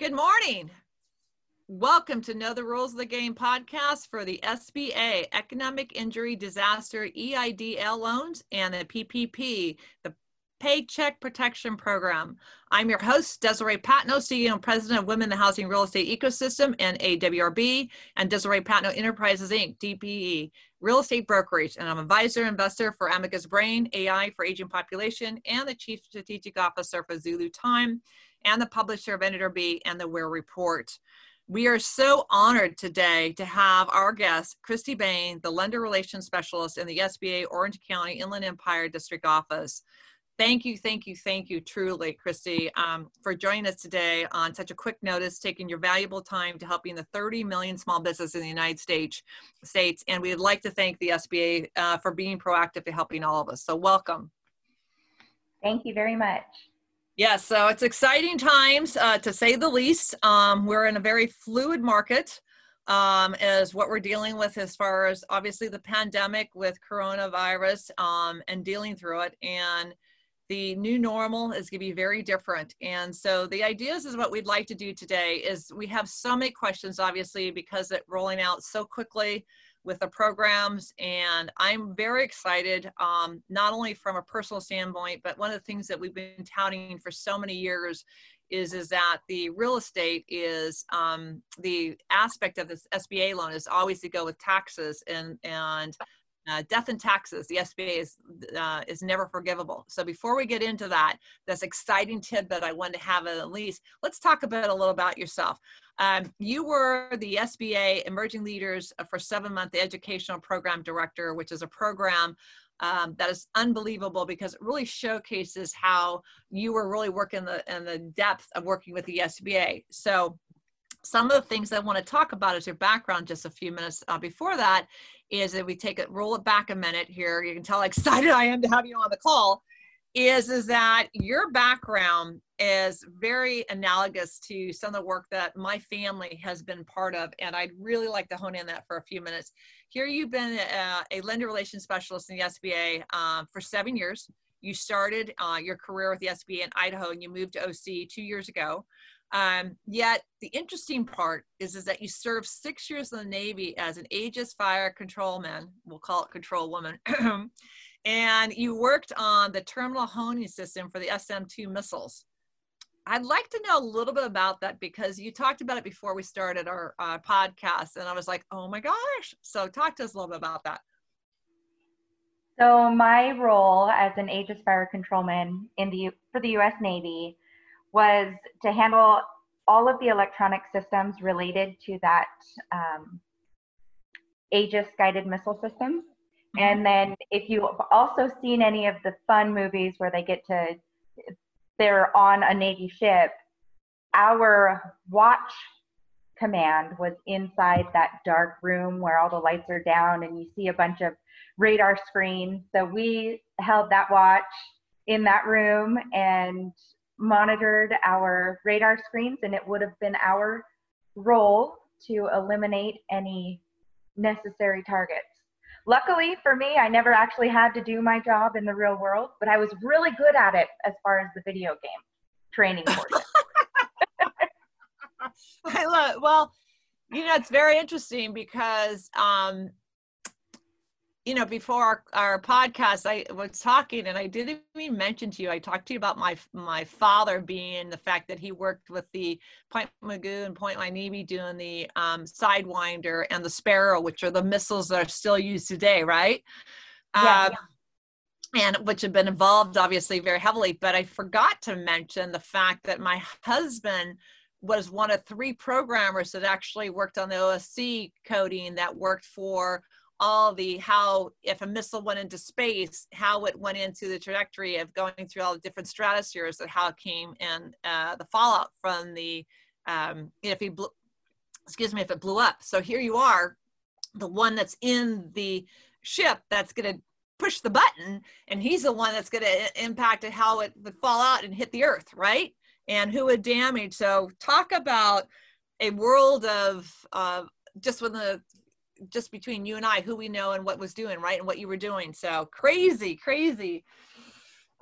Good morning. Welcome to Know the Rules of the Game podcast for the SBA Economic Injury Disaster EIDL loans and the PPP, the Paycheck Protection Program. I'm your host, Desiree Patno, CEO and President of Women in the Housing Real Estate Ecosystem and AWRB, and Desiree Patno Enterprises Inc., DPE, real estate brokerage. And I'm advisor investor for Amicus Brain, AI for Aging Population, and the Chief Strategic Officer for Zulu Time and the publisher of Editor B and the Where Report. We are so honored today to have our guest, Christy Bain, the Lender Relations Specialist in the SBA Orange County Inland Empire District Office. Thank you, thank you, thank you, truly, Christy, um, for joining us today on such a quick notice, taking your valuable time to helping the 30 million small businesses in the United States. States, and we'd like to thank the SBA uh, for being proactive in helping all of us. So, welcome. Thank you very much. Yes, so it's exciting times uh, to say the least. Um, we're in a very fluid market, um, as what we're dealing with as far as obviously the pandemic with coronavirus um, and dealing through it. And the new normal is going to be very different. And so the ideas is what we'd like to do today is we have so many questions, obviously, because it rolling out so quickly with the programs and i'm very excited um, not only from a personal standpoint but one of the things that we've been touting for so many years is is that the real estate is um, the aspect of this sba loan is always to go with taxes and and uh, death and taxes the sba is uh, is never forgivable so before we get into that this exciting tidbit i wanted to have at least let's talk about a little about yourself um, you were the SBA Emerging Leaders for Seven Month Educational Program Director, which is a program um, that is unbelievable because it really showcases how you were really working the in the depth of working with the SBA. So some of the things I want to talk about as your background just a few minutes uh, before that is that we take it, roll it back a minute here. You can tell how excited I am to have you on the call. Is is that your background is very analogous to some of the work that my family has been part of and i'd really like to hone in that for a few minutes. Here you've been a, a lender relations specialist in the sba um, for seven years. You started uh, your career with the sba in idaho and you moved to oc two years ago um, yet the interesting part is, is that you served six years in the navy as an aegis fire controlman we'll call it control woman and you worked on the terminal homing system for the SM2 missiles. I'd like to know a little bit about that because you talked about it before we started our uh, podcast, and I was like, oh my gosh. So, talk to us a little bit about that. So, my role as an Aegis Fire Controlman in the for the U.S. Navy was to handle all of the electronic systems related to that um, Aegis guided missile system. Mm-hmm. And then if you've also seen any of the fun movies where they get to, they're on a Navy ship, our watch command was inside that dark room where all the lights are down and you see a bunch of radar screens. So we held that watch in that room and monitored our radar screens, and it would have been our role to eliminate any necessary targets. Luckily for me, I never actually had to do my job in the real world, but I was really good at it as far as the video game training portion. I love well, you know, it's very interesting because um, you know, before our, our podcast, I was talking and I didn't even mention to you, I talked to you about my my father being the fact that he worked with the Point Mugu and Point Waitangi doing the um, Sidewinder and the Sparrow, which are the missiles that are still used today, right? Yeah, um, yeah. And which have been involved obviously very heavily. But I forgot to mention the fact that my husband was one of three programmers that actually worked on the OSC coding that worked for all the how if a missile went into space how it went into the trajectory of going through all the different stratospheres and how it came and uh, the fallout from the um, if he blew, excuse me if it blew up. So here you are the one that's in the ship that's going to push the button and he's the one that's going to impact how it would fall out and hit the earth right? And who would damage. So talk about a world of uh, just when the just between you and I, who we know and what was doing, right? And what you were doing. So crazy, crazy.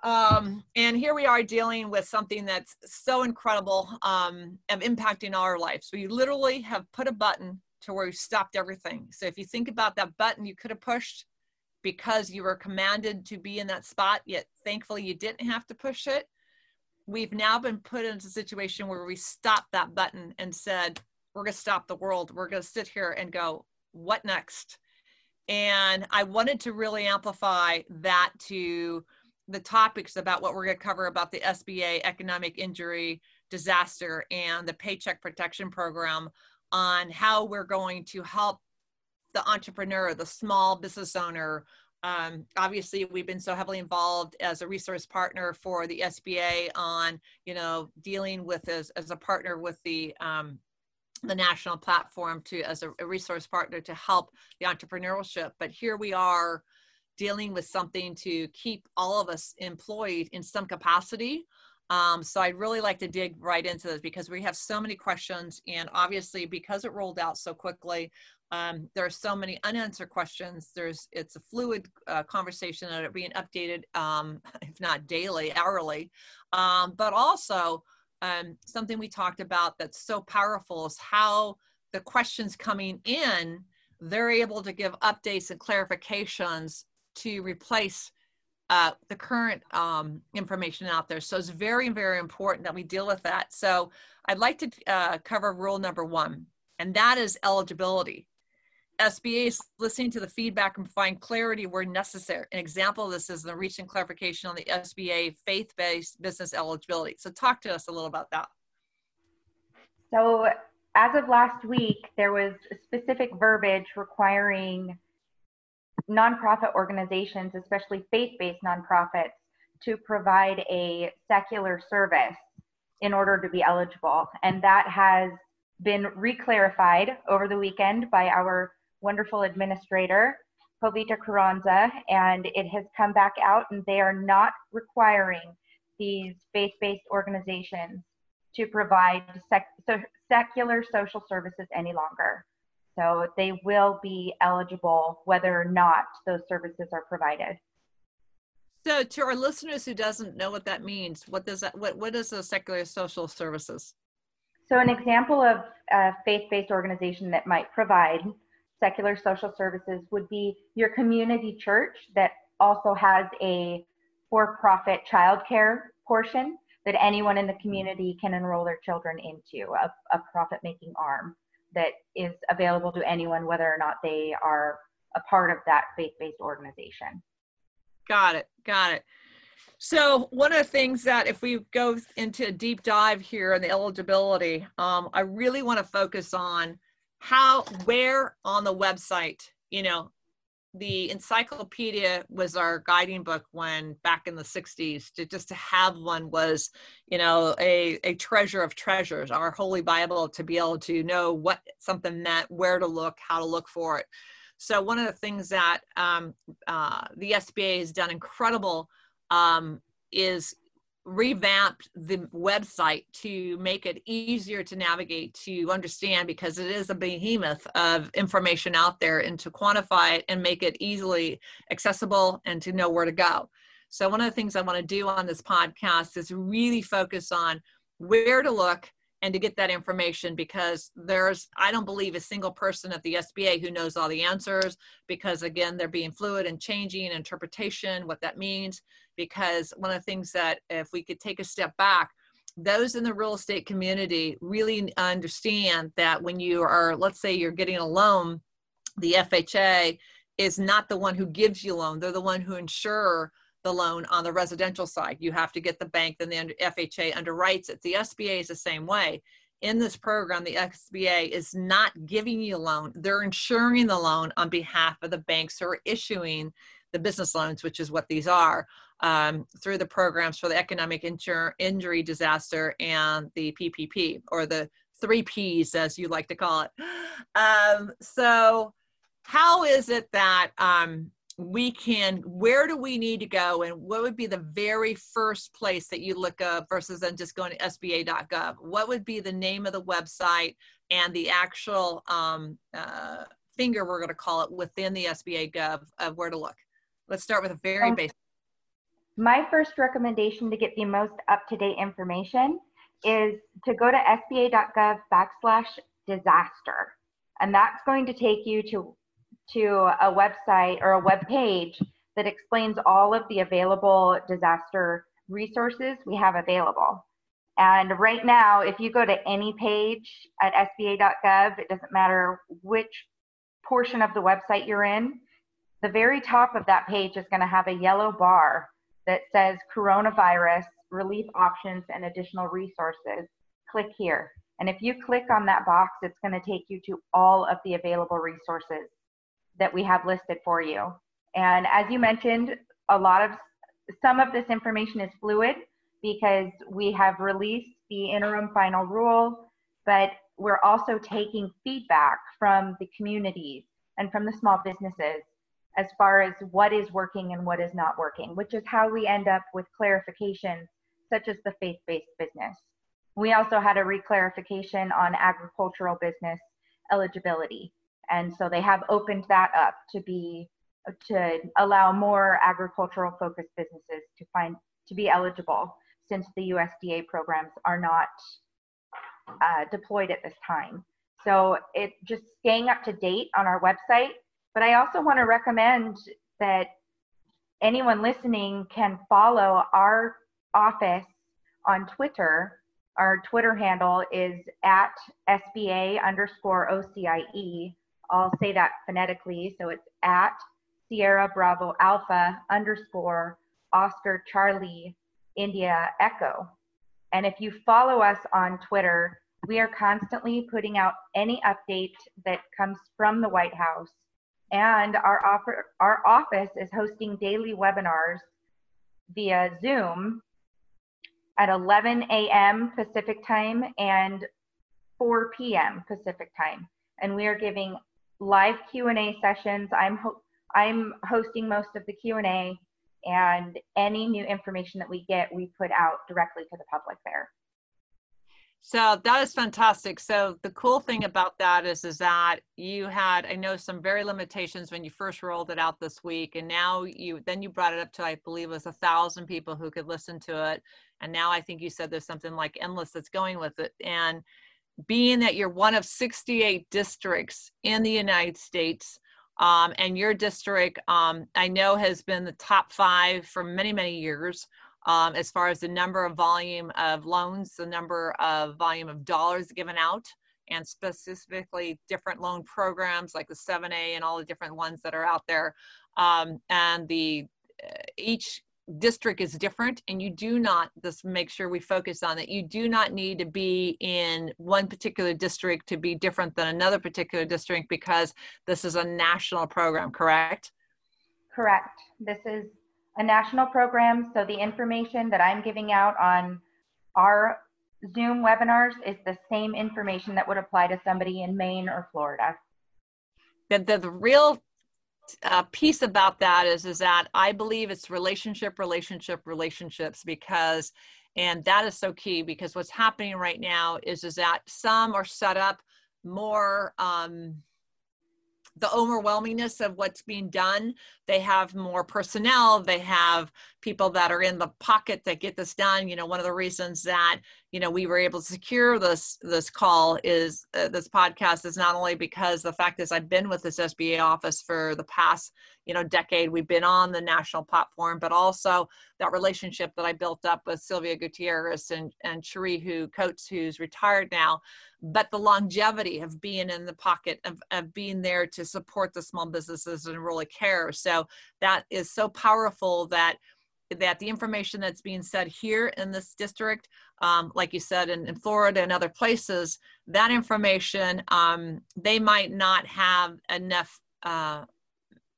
Um, and here we are dealing with something that's so incredible um, and impacting our lives. We literally have put a button to where we stopped everything. So if you think about that button you could have pushed because you were commanded to be in that spot, yet thankfully you didn't have to push it. We've now been put into a situation where we stopped that button and said, we're going to stop the world. We're going to sit here and go, what next? And I wanted to really amplify that to the topics about what we're going to cover about the SBA economic injury disaster and the paycheck protection program on how we're going to help the entrepreneur, the small business owner. Um, obviously, we've been so heavily involved as a resource partner for the SBA on, you know, dealing with as, as a partner with the um, the national platform to as a, a resource partner to help the entrepreneurship. But here we are dealing with something to keep all of us employed in some capacity. Um, so I'd really like to dig right into this because we have so many questions and obviously because it rolled out so quickly, um, there are so many unanswered questions. There's it's a fluid uh, conversation that are being updated, um, if not daily, hourly. Um, but also um, something we talked about that's so powerful is how the questions coming in, they're able to give updates and clarifications to replace uh, the current um, information out there. So it's very, very important that we deal with that. So I'd like to uh, cover rule number one, and that is eligibility. SBA is listening to the feedback and find clarity where necessary. An example of this is the recent clarification on the SBA faith-based business eligibility. So talk to us a little about that. So as of last week, there was specific verbiage requiring nonprofit organizations, especially faith-based nonprofits, to provide a secular service in order to be eligible. And that has been reclarified over the weekend by our wonderful administrator, Jovita Carranza, and it has come back out and they are not requiring these faith-based organizations to provide sec- so secular social services any longer. So they will be eligible whether or not those services are provided. So to our listeners who doesn't know what that means, what does that what what is a secular social services? So an example of a faith-based organization that might provide secular social services would be your community church that also has a for-profit childcare portion that anyone in the community can enroll their children into, a, a profit-making arm that is available to anyone whether or not they are a part of that faith-based organization. Got it. Got it. So one of the things that if we go into a deep dive here on the eligibility, um, I really want to focus on how, where on the website, you know, the encyclopedia was our guiding book when back in the 60s to just to have one was you know a, a treasure of treasures our holy bible to be able to know what something meant where to look how to look for it. So one of the things that um, uh, the sba has done incredible um, is revamped the website to make it easier to navigate to understand because it is a behemoth of information out there and to quantify it and make it easily accessible and to know where to go. So one of the things i want to do on this podcast is really focus on where to look and to get that information because there's i don't believe a single person at the sba who knows all the answers because again they're being fluid and changing interpretation what that means because one of the things that if we could take a step back those in the real estate community really understand that when you are let's say you're getting a loan the fha is not the one who gives you a loan they're the one who insure the loan on the residential side. You have to get the bank, then the FHA underwrites it. The SBA is the same way. In this program, the SBA is not giving you a loan, they're insuring the loan on behalf of the banks who are issuing the business loans, which is what these are, um, through the programs for the economic insur- injury disaster and the PPP, or the three Ps, as you like to call it. Um, so, how is it that um, we can where do we need to go and what would be the very first place that you look up versus then just going to sba.gov what would be the name of the website and the actual um, uh, finger we're going to call it within the sba gov of where to look? Let's start with a very basic my first recommendation to get the most up-to-date information is to go to sba.gov backslash disaster. And that's going to take you to, to a website or a web page that explains all of the available disaster resources we have available. And right now, if you go to any page at SBA.gov, it doesn't matter which portion of the website you're in, the very top of that page is going to have a yellow bar that says coronavirus relief options and additional resources. Click here. And if you click on that box, it's going to take you to all of the available resources that we have listed for you. And as you mentioned, a lot of some of this information is fluid because we have released the interim final rule, but we're also taking feedback from the communities and from the small businesses as far as what is working and what is not working, which is how we end up with clarifications such as the faith-based business. We also had a reclarification on agricultural business eligibility. And so they have opened that up to be to allow more agricultural focused businesses to find to be eligible since the USDA programs are not uh, deployed at this time. So it just staying up to date on our website. But I also want to recommend that anyone listening can follow our office on Twitter. Our Twitter handle is at SBA underscore OCIE. I'll say that phonetically. So it's at Sierra Bravo Alpha underscore Oscar Charlie India Echo. And if you follow us on Twitter, we are constantly putting out any update that comes from the White House. And our, offer, our office is hosting daily webinars via Zoom at 11 a.m. Pacific time and 4 p.m. Pacific time. And we are giving live Q&A sessions. I'm, ho I'm hosting most of the Q&A and any new information that we get, we put out directly to the public there. So that is fantastic. So the cool thing about that is, is that you had, I know some very limitations when you first rolled it out this week, and now you, then you brought it up to, I believe it was a thousand people who could listen to it. And now I think you said there's something like endless that's going with it. And being that you're one of 68 districts in the United States, um, and your district, um, I know, has been the top five for many, many years um, as far as the number of volume of loans, the number of volume of dollars given out, and specifically different loan programs like the 7A and all the different ones that are out there. Um, and the each district is different and you do not just make sure we focus on that you do not need to be in one particular district to be different than another particular district because this is a national program correct correct this is a national program so the information that i'm giving out on our zoom webinars is the same information that would apply to somebody in maine or florida the, the, the real uh, piece about that is is that I believe it's relationship, relationship, relationships because, and that is so key because what's happening right now is is that some are set up more um, the overwhelmingness of what's being done. They have more personnel. They have people that are in the pocket that get this done. You know, one of the reasons that you know we were able to secure this this call is uh, this podcast is not only because the fact is I've been with this SBA office for the past you know decade. We've been on the national platform, but also that relationship that I built up with Sylvia Gutierrez and and Cherie, who Coates, who's retired now but the longevity of being in the pocket of, of being there to support the small businesses and really care so that is so powerful that that the information that's being said here in this district, um, like you said, in, in, Florida and other places, that information, um, they might not have enough uh,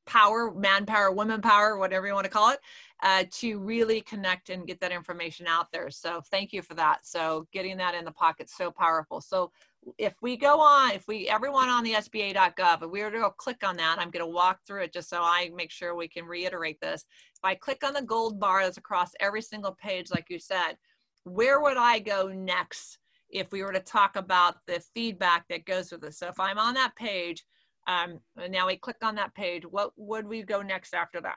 power, manpower, women power, whatever you want to call it, uh, to really connect and get that information out there. So thank you for that. So getting that in the pocket so powerful. So if we go on, if we everyone on the SBA.gov, if we were to go click on that, I'm going to walk through it just so I make sure we can reiterate this. If I click on the gold bar that's across every single page, like you said, where would I go next if we were to talk about the feedback that goes with this? So if I'm on that page, um, now we click on that page, what would we go next after that?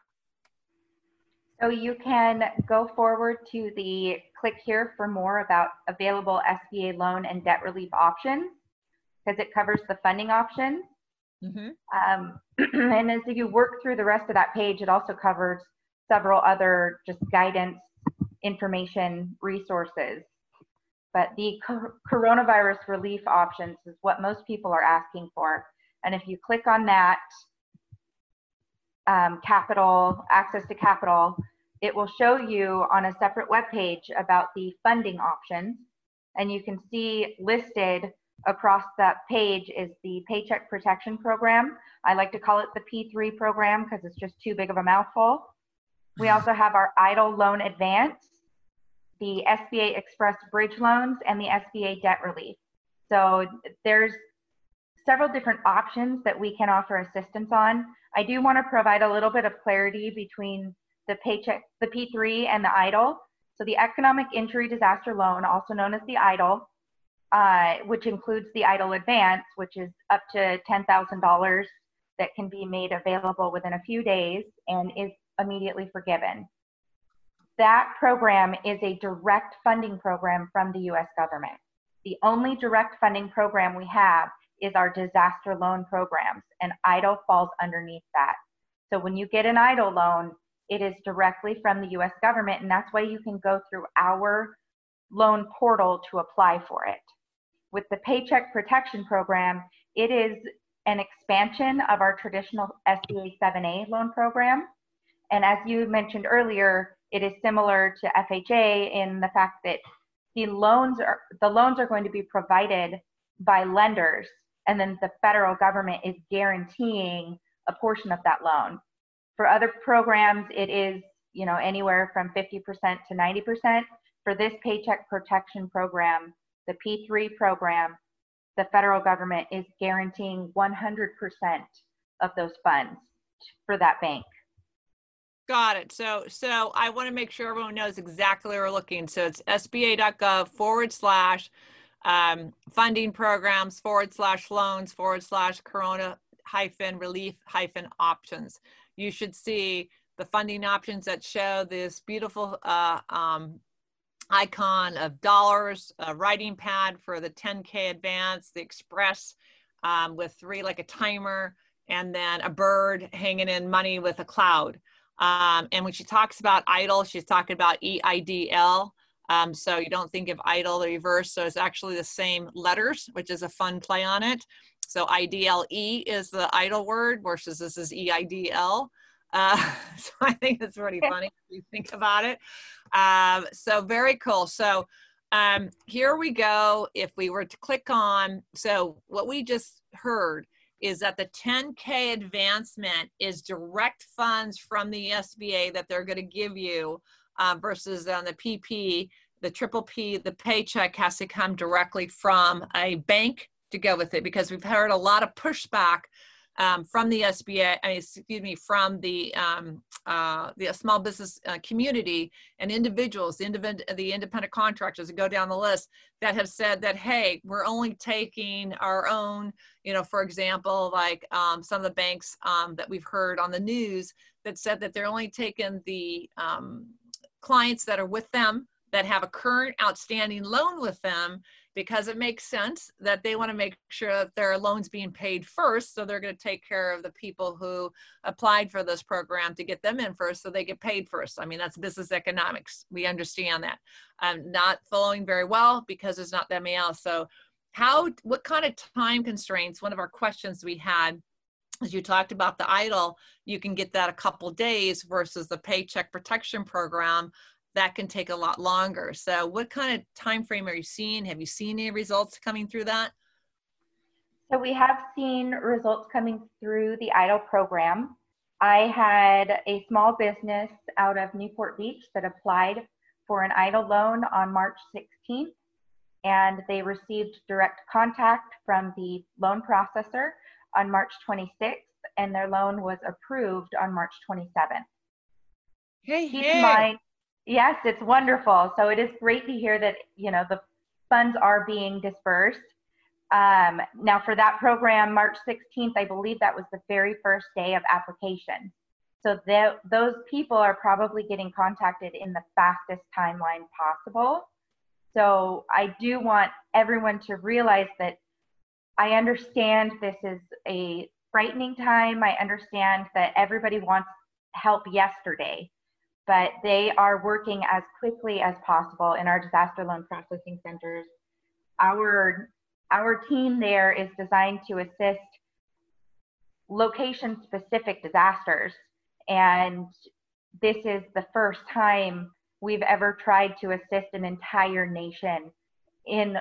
So you can go forward to the click here for more about available SBA loan and debt relief options because it covers the funding options. Mm-hmm. Um, and as you work through the rest of that page, it also covers several other just guidance, information, resources. But the co- coronavirus relief options is what most people are asking for. And if you click on that, um, capital, access to capital, it will show you on a separate web page about the funding options. And you can see listed across that page is the Paycheck Protection Program. I like to call it the P3 program because it's just too big of a mouthful. We also have our Idle loan advance, the SBA Express bridge loans, and the SBA debt relief. So there's several different options that we can offer assistance on. I do want to provide a little bit of clarity between the paycheck, the P3 and the EIDL. So the economic injury disaster loan, also known as the EIDL, uh, which includes the EIDL advance, which is up to $10,000 that can be made available within a few days and is immediately forgiven. That program is a direct funding program from the US government. The only direct funding program we have is our disaster loan programs, and EIDL falls underneath that. So when you get an EIDL loan, it is directly from the US government, and that's why you can go through our loan portal to apply for it. With the Paycheck Protection Program, it is an expansion of our traditional SBA 7A loan program. And as you mentioned earlier, it is similar to FHA in the fact that the loans are the loans are going to be provided by lenders and then the federal government is guaranteeing a portion of that loan. For other programs, it is you know anywhere from 50% to 90%. For this paycheck protection program, the P3 program, the federal government is guaranteeing 100% of those funds for that bank. Got it. So, so I want to make sure everyone knows exactly where we're looking. So it's sba.gov forward slash um, funding programs forward slash loans forward slash corona hyphen relief hyphen options. You should see the funding options that show this beautiful uh, um, icon of dollars, a writing pad for the 10K advance, the express um, with three, like a timer, and then a bird hanging in money with a cloud. Um, and when she talks about idle, she's talking about EIDL. Um, so you don't think of idle the reverse. So it's actually the same letters, which is a fun play on it. So IDLE is the idle word versus this is EIDL. Uh, so I think it's pretty funny if you think about it. Um, so very cool. So um, here we go. If we were to click on, so what we just heard is that the 10K advancement is direct funds from the SBA that they're going to give you uh, versus on the PP, the triple P, the paycheck has to come directly from a bank to go with it because we've heard a lot of pushback um, from the SBA, I mean, excuse me, from the um, uh, the small business uh, community and individuals, the, individ- the independent contractors that go down the list that have said that, hey, we're only taking our own, you know, for example, like um, some of the banks um, that we've heard on the news that said that they're only taking the um, clients that are with them that have a current outstanding loan with them because it makes sense that they want to make sure that their loans being paid first so they're going to take care of the people who applied for this program to get them in first so they get paid first. I mean that's business economics. We understand that. Um, not following very well because there's not that else. So how what kind of time constraints one of our questions we had as you talked about the idle, you can get that a couple days versus the paycheck protection program that can take a lot longer. So what kind of time frame are you seeing? Have you seen any results coming through that? So we have seen results coming through the idle program. I had a small business out of Newport Beach that applied for an idle loan on March 16th, and they received direct contact from the loan processor on March 26th, and their loan was approved on March 27th. Hey, Keep hey. in mind, Yes, it's wonderful. So it is great to hear that, you know, the funds are being dispersed. Um, now for that program, March 16th, I believe that was the very first day of application. So those people are probably getting contacted in the fastest timeline possible. So I do want everyone to realize that I understand this is a frightening time. I understand that everybody wants help yesterday, but they are working as quickly as possible in our disaster loan processing centers. Our, our team there is designed to assist location specific disasters. And this is the first time we've ever tried to assist an entire nation in,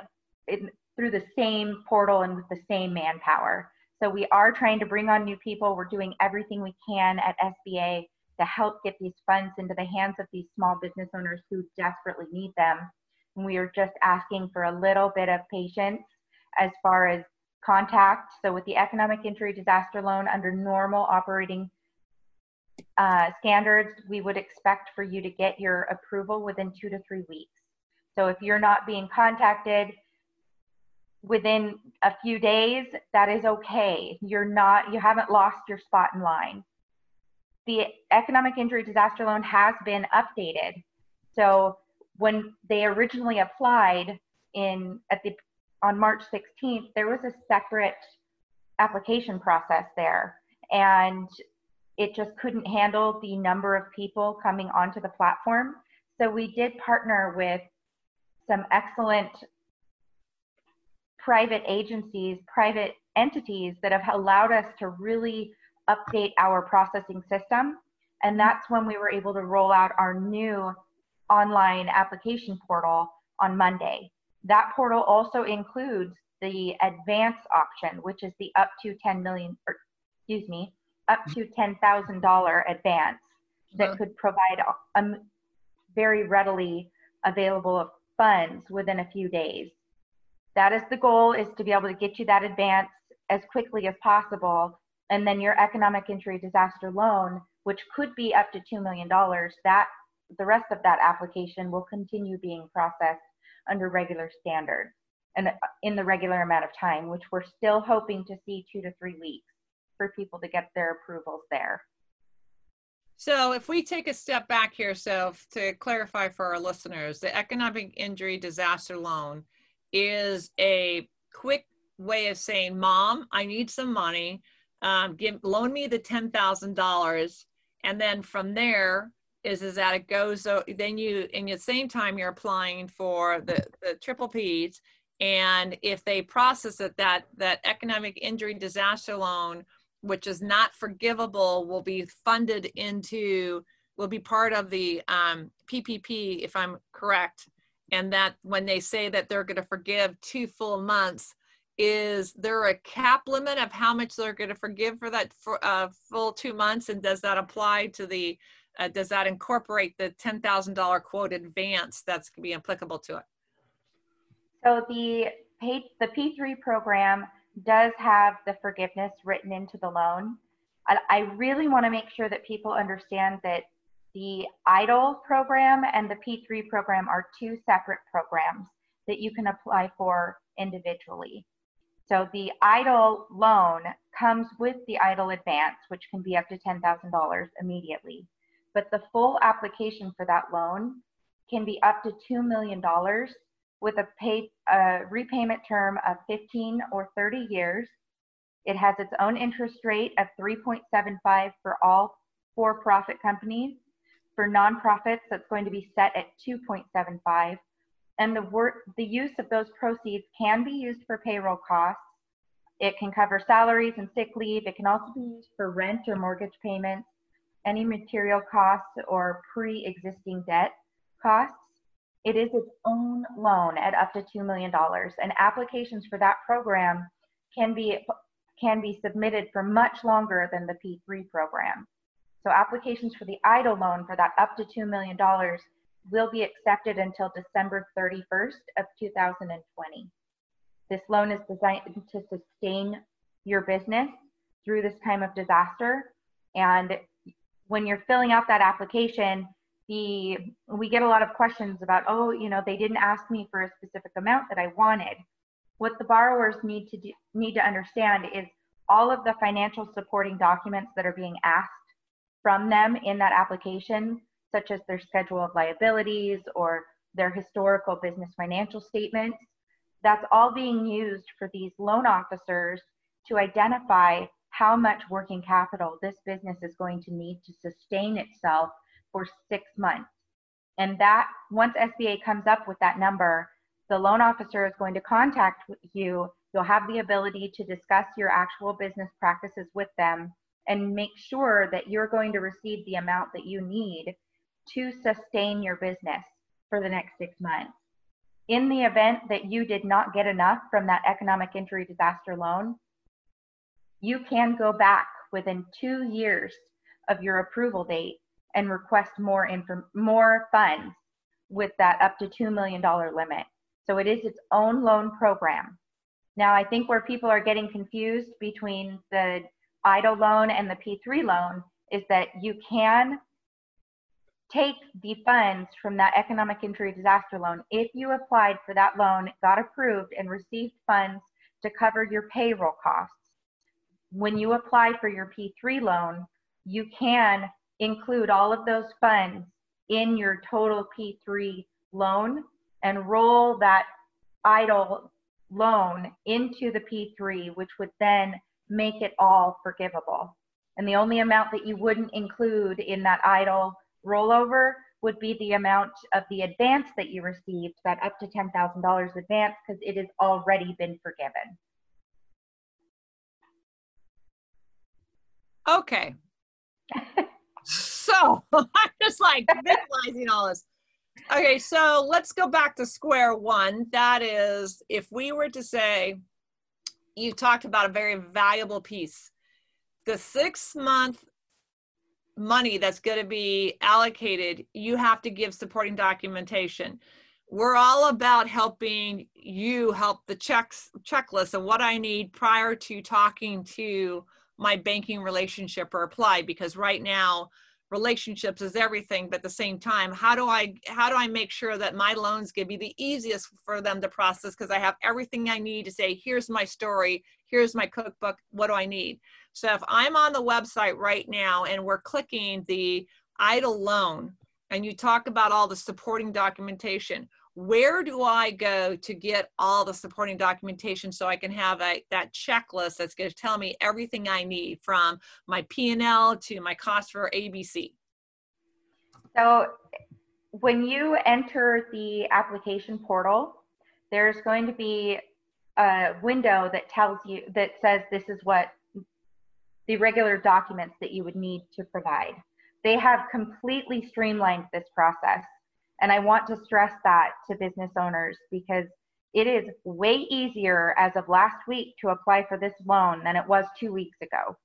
in through the same portal and with the same manpower. So we are trying to bring on new people. We're doing everything we can at SBA to help get these funds into the hands of these small business owners who desperately need them. And we are just asking for a little bit of patience as far as contact. So with the economic injury disaster loan under normal operating uh, standards, we would expect for you to get your approval within two to three weeks. So if you're not being contacted within a few days, that is okay. You're not, you haven't lost your spot in line. The economic injury disaster loan has been updated. So when they originally applied in at the on March 16th, there was a separate application process there. And it just couldn't handle the number of people coming onto the platform. So we did partner with some excellent private agencies, private entities that have allowed us to really update our processing system. And that's when we were able to roll out our new online application portal on Monday. That portal also includes the advance option, which is the up to 10 million, or excuse me, up to $10,000 advance that could provide a very readily available funds within a few days. That is the goal is to be able to get you that advance as quickly as possible. And then your economic injury disaster loan, which could be up to $2 million, that the rest of that application will continue being processed under regular standards and uh, in the regular amount of time, which we're still hoping to see two to three weeks for people to get their approvals there. So, if we take a step back here, so to clarify for our listeners, the economic injury disaster loan is a quick way of saying, "Mom, I need some money. Um, give loan me the ten thousand dollars," and then from there, is is that it goes so then you in the same time you're applying for the the triple P's and if they process it that that economic injury disaster loan which is not forgivable will be funded into will be part of the um, PPP if I'm correct and that when they say that they're going to forgive two full months is there a cap limit of how much they're going to forgive for that for, uh, full two months and does that apply to the uh, does that incorporate the $10,000 quote advance that's going to be applicable to it? So the pay, the P3 program does have the forgiveness written into the loan. I, I really want to make sure that people understand that the EIDL program and the P3 program are two separate programs that you can apply for individually. So the EIDL loan comes with the EIDL advance, which can be up to $10,000 immediately but the full application for that loan can be up to $2 million with a pay, uh, repayment term of 15 or 30 years. It has its own interest rate of 3.75 for all for profit companies. For nonprofits, that's going to be set at 2.75. And the, work, the use of those proceeds can be used for payroll costs. It can cover salaries and sick leave. It can also be used for rent or mortgage payments any material costs or pre-existing debt costs. It is its own loan at up to $2 million and applications for that program can be, can be submitted for much longer than the P3 program. So applications for the EIDL loan for that up to $2 million will be accepted until December 31st of 2020. This loan is designed to sustain your business through this time of disaster and when you're filling out that application, the we get a lot of questions about, oh, you know, they didn't ask me for a specific amount that I wanted. What the borrowers need to do, need to understand is all of the financial supporting documents that are being asked from them in that application, such as their schedule of liabilities or their historical business financial statements. That's all being used for these loan officers to identify how much working capital this business is going to need to sustain itself for six months. And that, once SBA comes up with that number, the loan officer is going to contact you. You'll have the ability to discuss your actual business practices with them and make sure that you're going to receive the amount that you need to sustain your business for the next six months. In the event that you did not get enough from that economic injury disaster loan, you can go back within two years of your approval date and request more inform- more funds with that up to $2 million limit. So it is its own loan program. Now, I think where people are getting confused between the EIDL loan and the P3 loan is that you can take the funds from that economic injury disaster loan if you applied for that loan, got approved, and received funds to cover your payroll costs. When you apply for your P3 loan, you can include all of those funds in your total P3 loan and roll that idle loan into the P3, which would then make it all forgivable. And the only amount that you wouldn't include in that idle rollover would be the amount of the advance that you received, that up to $10,000 advance, because it has already been forgiven. Okay. so I'm just like visualizing all this. Okay, so let's go back to square one. That is, if we were to say, you talked about a very valuable piece. The six month money that's going to be allocated, you have to give supporting documentation. We're all about helping you help the checks checklist of what I need prior to talking to my banking relationship or apply because right now relationships is everything but at the same time how do i how do i make sure that my loans can be the easiest for them to process? Because i have everything i need to say here's my story. Here's my cookbook. What do i need? So if i'm on the website right now and we're clicking the EIDL loan and you talk about all the supporting documentation where do I go to get all the supporting documentation so I can have a, that checklist that's going to tell me everything I need from my P&L to my cost for ABC? So when you enter the application portal, there's going to be a window that tells you that says this is what the regular documents that you would need to provide. They have completely streamlined this process. And I want to stress that to business owners because it is way easier as of last week to apply for this loan than it was two weeks ago.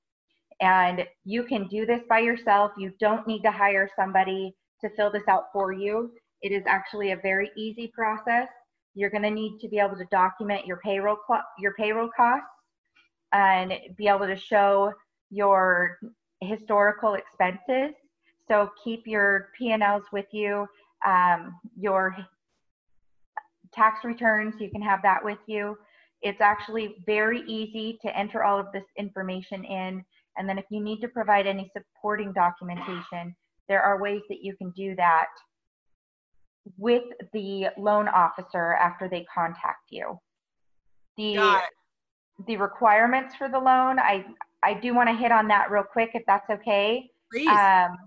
And you can do this by yourself. You don't need to hire somebody to fill this out for you. It is actually a very easy process. You're going to need to be able to document your payroll your payroll costs and be able to show your historical expenses. So keep your P&Ls with you um, your tax returns, you can have that with you. It's actually very easy to enter all of this information in. And then if you need to provide any supporting documentation, there are ways that you can do that with the loan officer after they contact you. The, the requirements for the loan, I, I do want to hit on that real quick if that's okay. Please. Um,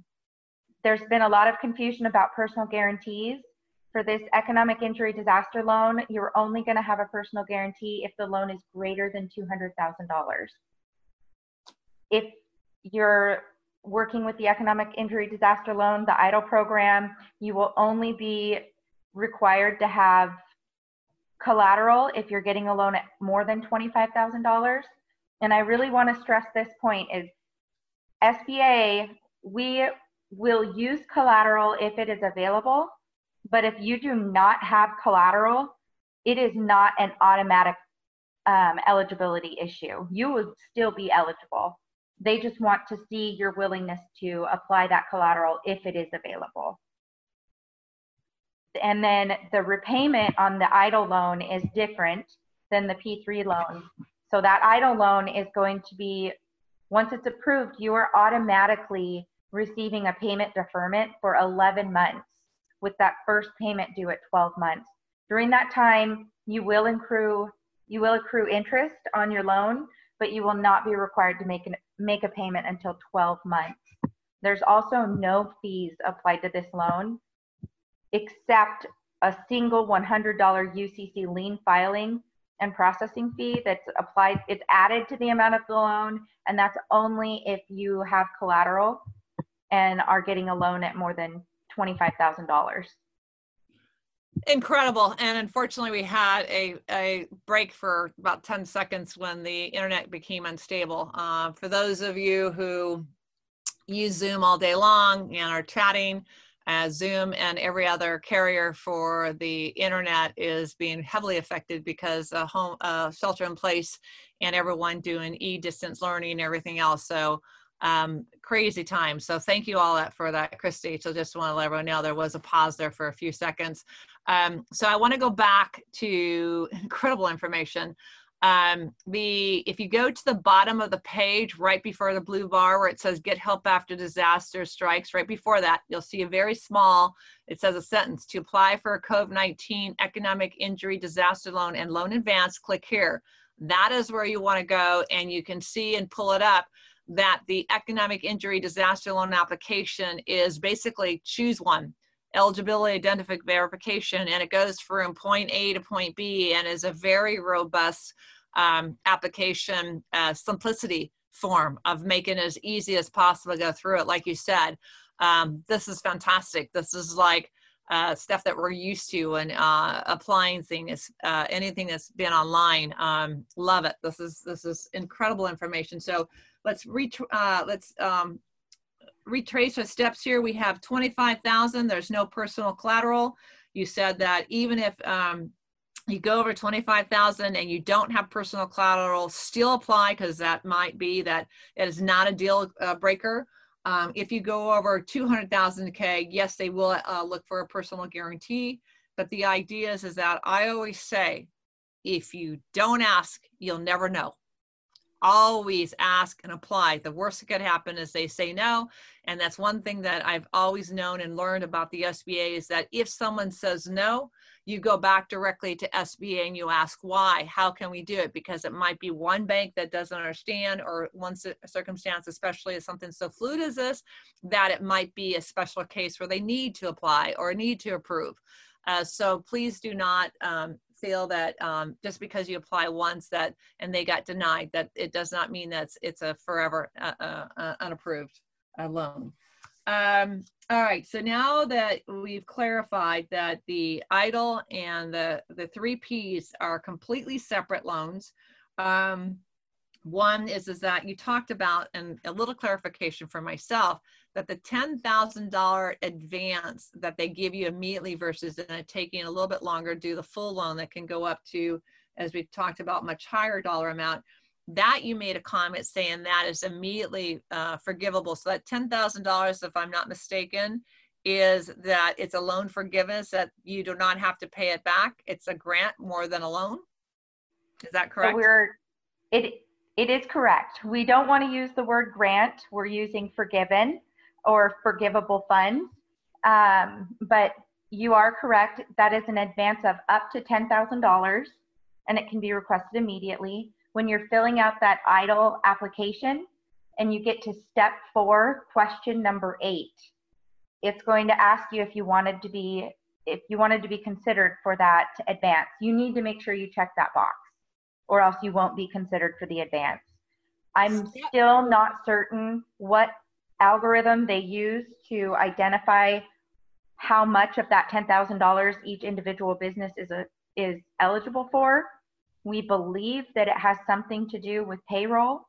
there's been a lot of confusion about personal guarantees. For this economic injury disaster loan, you're only going to have a personal guarantee if the loan is greater than $200,000. If you're working with the economic injury disaster loan, the EIDL program, you will only be required to have collateral if you're getting a loan at more than $25,000. And I really want to stress this point is SBA, we will use collateral if it is available, but if you do not have collateral, it is not an automatic um, eligibility issue. You would still be eligible. They just want to see your willingness to apply that collateral if it is available. And then the repayment on the EIDL loan is different than the P3 loan. So that EIDL loan is going to be, once it's approved, you are automatically receiving a payment deferment for 11 months with that first payment due at 12 months. During that time, you will accrue you will accrue interest on your loan, but you will not be required to make an, make a payment until 12 months. There's also no fees applied to this loan except a single $100 UCC lien filing and processing fee that's applied, it's added to the amount of the loan, and that's only if you have collateral and are getting a loan at more than $25,000. Incredible. And unfortunately, we had a, a break for about 10 seconds when the internet became unstable. Uh, for those of you who use Zoom all day long and are chatting, uh, Zoom and every other carrier for the internet is being heavily affected because uh, home uh, shelter in place and everyone doing e-distance learning and everything else. So um, crazy time. So thank you all for that, Christy. So just want to let everyone know there was a pause there for a few seconds. Um, so I want to go back to incredible information um, the if you go to the bottom of the page right before the blue bar where it says get help after disaster strikes right before that you'll see a very small it says a sentence to apply for a covid-19 economic injury disaster loan and loan advance click here that is where you want to go and you can see and pull it up that the economic injury disaster loan application is basically choose one eligibility identification verification and it goes from point A to point B and is a very robust um, application uh, simplicity form of making it as easy as possible to go through it. Like you said, um, this is fantastic. This is like uh, stuff that we're used to and uh, applying things, uh, anything that's been online. Um, love it. This is this is incredible information. So let's re uh, let's um, retrace our steps here. We have 25,000. There's no personal collateral. You said that even if um, you go over 25,000 and you don't have personal collateral, still apply because that might be that it is not a deal uh, breaker. Um, if you go over 200,000 K, yes, they will uh, look for a personal guarantee. But the idea is, is that I always say, if you don't ask, you'll never know always ask and apply. The worst that could happen is they say no. And that's one thing that I've always known and learned about the SBA is that if someone says no, you go back directly to SBA and you ask why. How can we do it? Because it might be one bank that doesn't understand, or one circumstance, especially as something so fluid as this, that it might be a special case where they need to apply or need to approve. Uh, so please do not um, feel that um, just because you apply once that and they got denied, that it does not mean that it's a forever uh, uh, uh, unapproved uh, loan. Um, all right, so now that we've clarified that the EIDL and the, the three Ps are completely separate loans, um, one is, is that you talked about, and a little clarification for myself, that the $10,000 advance that they give you immediately versus it taking a little bit longer to do the full loan that can go up to, as we've talked about, much higher dollar amount, that you made a comment saying that is immediately uh, forgivable. So that $10,000, if I'm not mistaken, is that it's a loan forgiveness that you do not have to pay it back. It's a grant more than a loan. Is that correct? So we're it it is correct. We don't want to use the word grant. We're using forgiven or forgivable funds. Um, but you are correct. That is an advance of up to $10,000 and it can be requested immediately. When you're filling out that EIDL application and you get to step four, question number eight, it's going to ask you if you wanted to be if you wanted to be considered for that advance. You need to make sure you check that box or else you won't be considered for the advance. I'm still not certain what algorithm they use to identify how much of that $10,000 each individual business is a, is eligible for. We believe that it has something to do with payroll,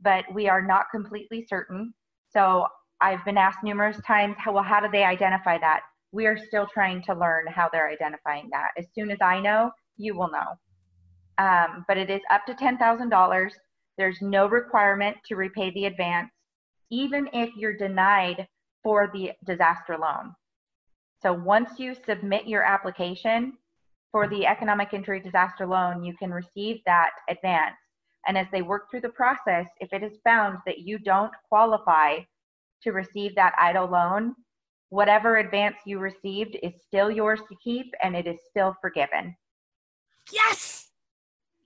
but we are not completely certain. So I've been asked numerous times, how, well, how do they identify that? We are still trying to learn how they're identifying that. As soon as I know, you will know um, but it is up to $10,000. There's no requirement to repay the advance, even if you're denied for the disaster loan. So once you submit your application for the economic injury disaster loan, you can receive that advance. And as they work through the process, if it is found that you don't qualify to receive that EIDL loan, whatever advance you received is still yours to keep and it is still forgiven. Yes.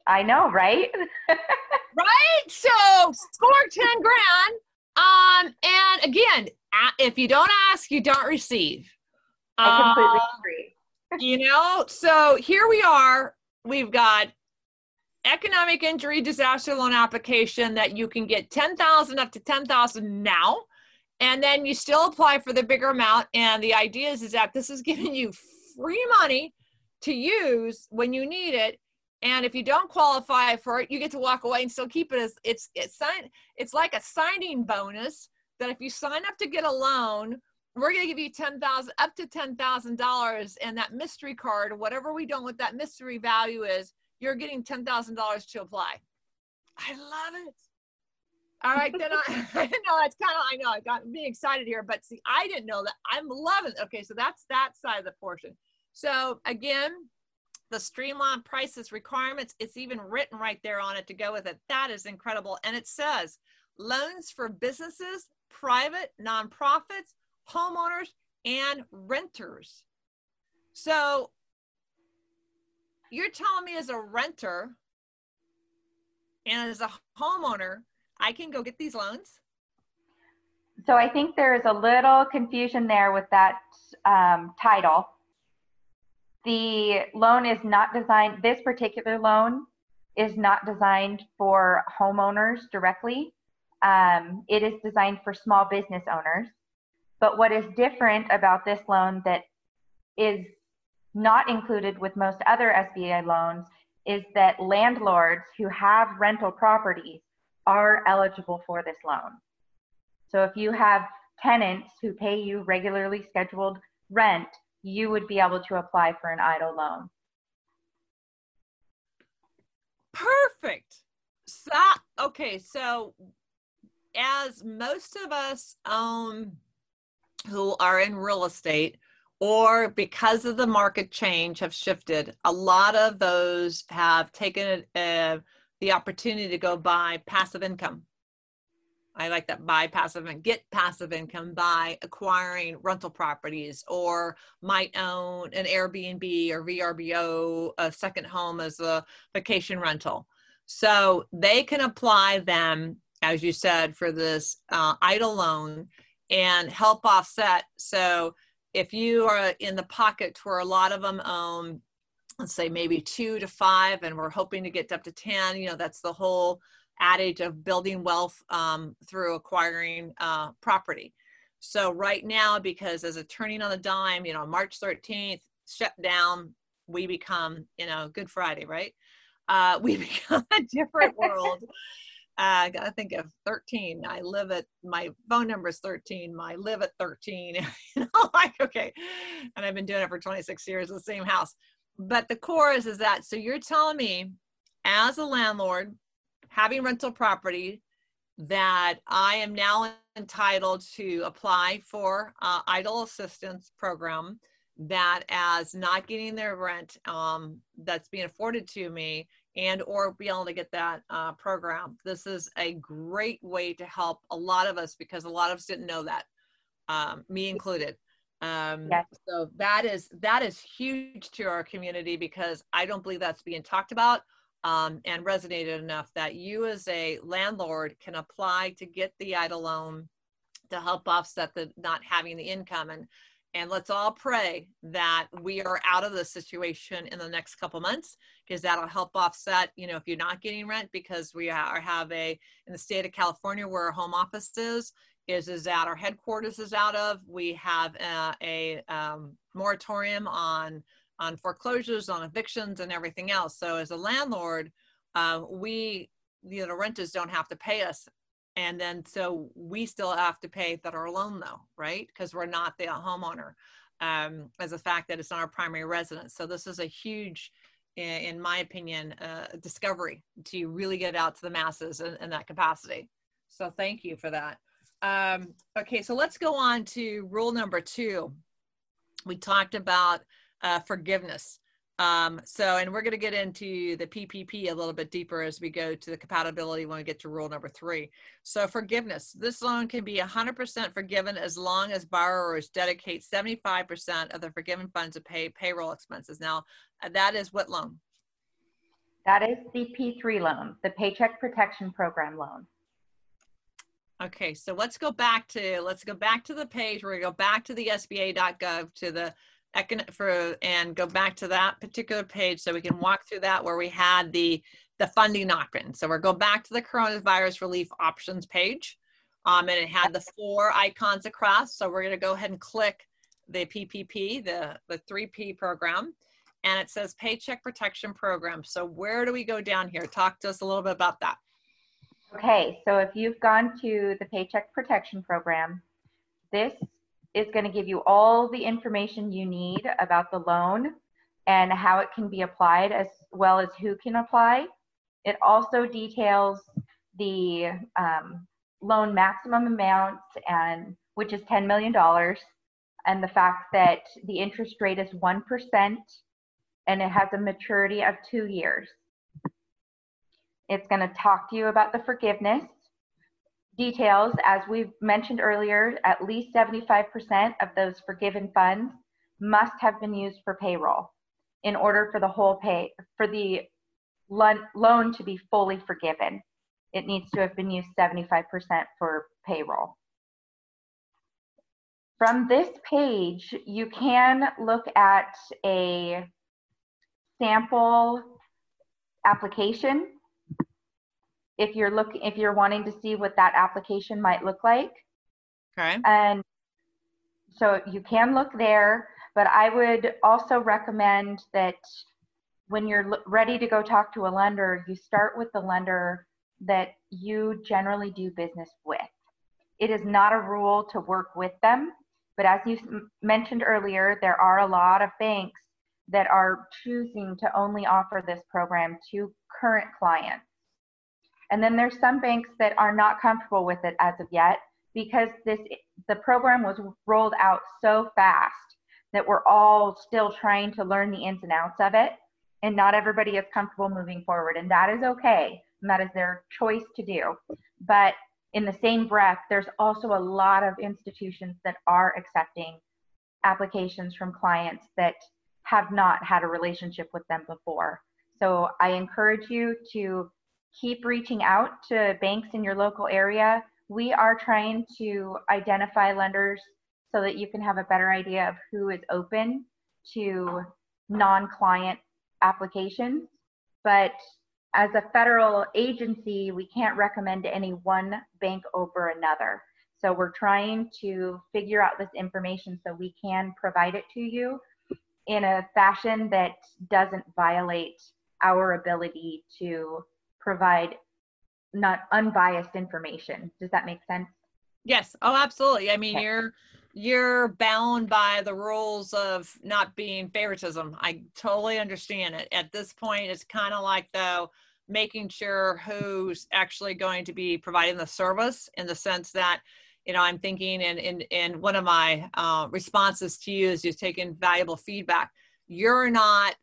I know, right? right? So score 10 grand. Um, and again, if you don't ask, you don't receive. I completely uh, agree. you know, so here we are. We've got economic injury disaster loan application that you can get 10,000 up to 10,000 now and then you still apply for the bigger amount and the idea is, is that this is giving you free money to use when you need it and if you don't qualify for it you get to walk away and still keep it as it's it's it's like a signing bonus that if you sign up to get a loan we're going to give you 10,000 up to $10,000 and that mystery card whatever we don't what that mystery value is you're getting $10,000 to apply i love it all right, then I, I know that's kind of I know I got me excited here, but see, I didn't know that. I'm loving. Okay, so that's that side of the portion. So again, the streamlined prices requirements. It's even written right there on it to go with it. That is incredible, and it says loans for businesses, private, nonprofits, homeowners, and renters. So you're telling me as a renter and as a homeowner I can go get these loans? So I think there is a little confusion there with that um, title. The loan is not designed, this particular loan is not designed for homeowners directly. Um, it is designed for small business owners. But what is different about this loan that is not included with most other SBA loans is that landlords who have rental properties are eligible for this loan. So if you have tenants who pay you regularly scheduled rent, you would be able to apply for an EIDL loan. Perfect. So, okay, so as most of us own who are in real estate or because of the market change have shifted, a lot of those have taken a, the opportunity to go buy passive income. I like that buy passive and get passive income by acquiring rental properties or might own an Airbnb or VRBO, a second home as a vacation rental. So they can apply them, as you said, for this uh, EIDL loan and help offset. So if you are in the pocket where a lot of them own let's say maybe two to five, and we're hoping to get up to 10. You know, that's the whole adage of building wealth um, through acquiring uh, property. So right now, because as a turning on the dime, you know, March 13th, shut down, we become, you know, Good Friday, right? Uh, we become a different world. Uh, I gotta think of 13. I live at my phone number is 13. My live at 13. you know, like okay, and I've been doing it for 26 years. The same house but the core is, is that so you're telling me as a landlord having rental property that I am now entitled to apply for uh, EIDL assistance program that as not getting their rent um, that's being afforded to me and or be able to get that uh, program. This is a great way to help a lot of us because a lot of us didn't know that um, me included. Um, yes. So that is that is huge to our community because I don't believe that's being talked about um, and resonated enough that you as a landlord can apply to get the EIDL loan to help offset the not having the income and and let's all pray that we are out of this situation in the next couple months because that'll help offset you know if you're not getting rent because we are have a in the state of california where our home office is is is that our headquarters is out of. We have a, a um, moratorium on on foreclosures, on evictions, and everything else. So as a landlord, uh, we you know renters don't have to pay us, and then so we still have to pay that our loan though, right? Because we're not the homeowner. Um, as a fact that it's not our primary residence. So this is a huge in my opinion, uh, discovery to really get out to the masses in, in, that capacity. So thank you for that. Um, okay, so let's go on to rule number two. We talked about uh, forgiveness. Um, so, and we're going to get into the PPP a little bit deeper as we go to the compatibility when we get to rule number three. So, forgiveness. This loan can be 100% forgiven as long as borrowers dedicate 75% of the forgiven funds to pay payroll expenses. Now, uh, that is what loan? That is the P3 loan, the Paycheck Protection Program loan. Okay, so let's go back to let's go back to the page. We're gonna go back to the SBA.gov to the for and go back to that particular page so we can walk through that where we had the the funding knock-in. So we're going back to the coronavirus relief options page. Um, and it had the four icons across. So we're going to go ahead and click the PPP, the, the 3P program. And it says Paycheck Protection Program. So where do we go down here? Talk to us a little bit about that. Okay, so if you've gone to the Paycheck Protection Program, this is going to give you all the information you need about the loan and how it can be applied as well as who can apply. It also details the um, loan maximum amount and which is $10 million and the fact that the interest rate is 1% and it has a maturity of two years. It's going to talk to you about the forgiveness details, as we've mentioned earlier, at least 75% of those forgiven funds must have been used for payroll in order for the whole pay for the loan to be fully forgiven. It needs to have been used 75% for payroll. From this page, you can look at a sample application if you're looking if you're wanting to see what that application might look like. Okay. And so you can look there, but I would also recommend that when you're ready to go talk to a lender, you start with the lender that you generally do business with. It is not a rule to work with them, but as you mentioned earlier, there are a lot of banks that are choosing to only offer this program to current clients. And then there's some banks that are not comfortable with it as of yet because this the program was rolled out so fast that we're all still trying to learn the ins and outs of it. And not everybody is comfortable moving forward. And that is okay. And that is their choice to do. But in the same breath there's also a lot of institutions that are accepting applications from clients that have not had a relationship with them before. So i encourage you to keep reaching out to banks in your local area. We are trying to identify lenders so that you can have a better idea of who is open to non client applications. But as a federal agency, we can't recommend any one bank over another. So we're trying to figure out this information so we can provide it to you in a fashion that doesn't violate our ability to provide not unbiased information. Does that make sense? Yes. Oh, absolutely. I mean, okay. you're you're bound by the rules of not being favoritism. I totally understand it. At this point, it's kind of like though making sure who's actually going to be providing the service in the sense that you know i'm thinking and in, in, in one of my uh, responses to you is you've taken valuable feedback you're not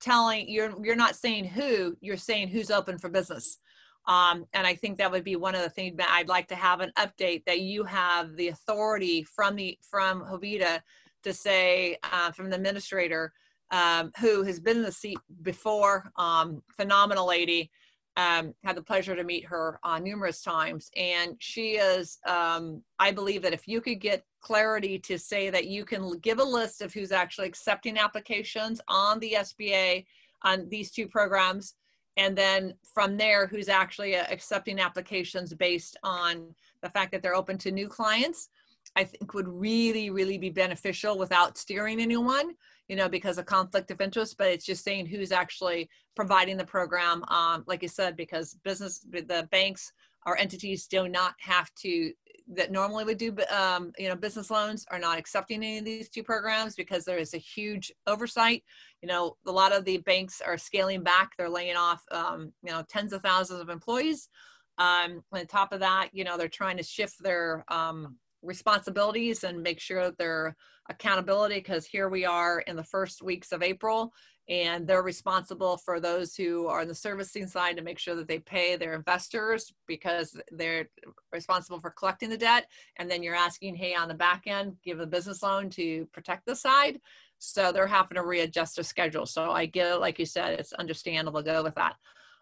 telling you're you're not saying who you're saying who's open for business. Um, and i think that would be one of the things that i'd like to have an update that you have the authority from the from Jovita to say uh, from the administrator um, who has been in the seat before um, phenomenal lady um, had the pleasure to meet her uh, numerous times. And she is um, i believe that if you could get clarity to say that you can give a list of who's actually accepting applications on the SBA on these two programs. And then from there, who's actually uh, accepting applications based on the fact that they're open to new clients, I think would really, really be beneficial without steering anyone, you know, because of conflict of interest, but it's just saying who's actually providing the program. Um, like you said, because business, the banks or entities do not have to that normally would do um, you know business loans are not accepting any of these two programs because there is a huge oversight. You know a lot of the banks are scaling back. They're laying off um, you know tens of thousands of employees. Um, on top of that you know they're trying to shift their um, responsibilities and make sure that their accountability because here we are in the first weeks of April and they're responsible for those who are on the servicing side to make sure that they pay their investors because they're responsible for collecting the debt. And then you're asking hey on the back end give a business loan to protect the side. So they're having to readjust their schedule. So i get it like you said it's understandable to go with that.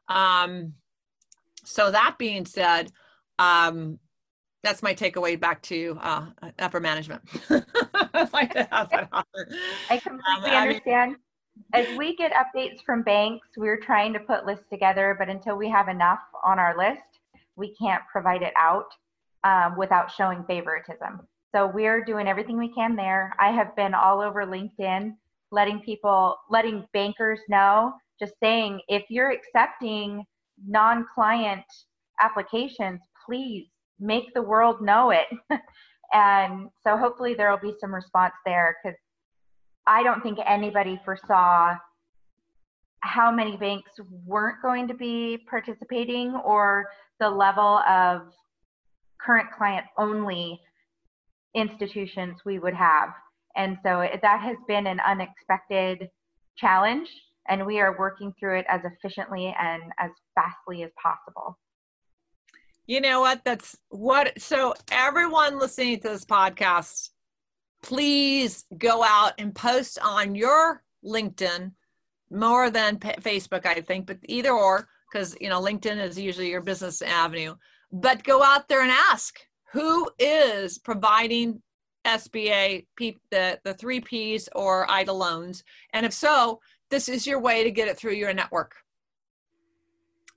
Um, so that being said um, that's my takeaway back to uh, upper management. I completely um, understand mean, as we get updates from banks, we're trying to put lists together, but until we have enough on our list, we can't provide it out um, without showing favoritism. So we're doing everything we can there. I have been all over LinkedIn, letting people, letting bankers know, just saying, if you're accepting non client applications, please make the world know it. and so hopefully there will be some response there because I don't think anybody foresaw how many banks weren't going to be participating or the level of current client only institutions we would have. And so that has been an unexpected challenge, and we are working through it as efficiently and as fastly as possible. You know what? That's what. So, everyone listening to this podcast, please go out and post on your LinkedIn more than Facebook, I think, but either or, because you know LinkedIn is usually your business avenue. But go out there and ask who is providing SBA P- the the three Ps or EIDL loans, and if so, this is your way to get it through your network.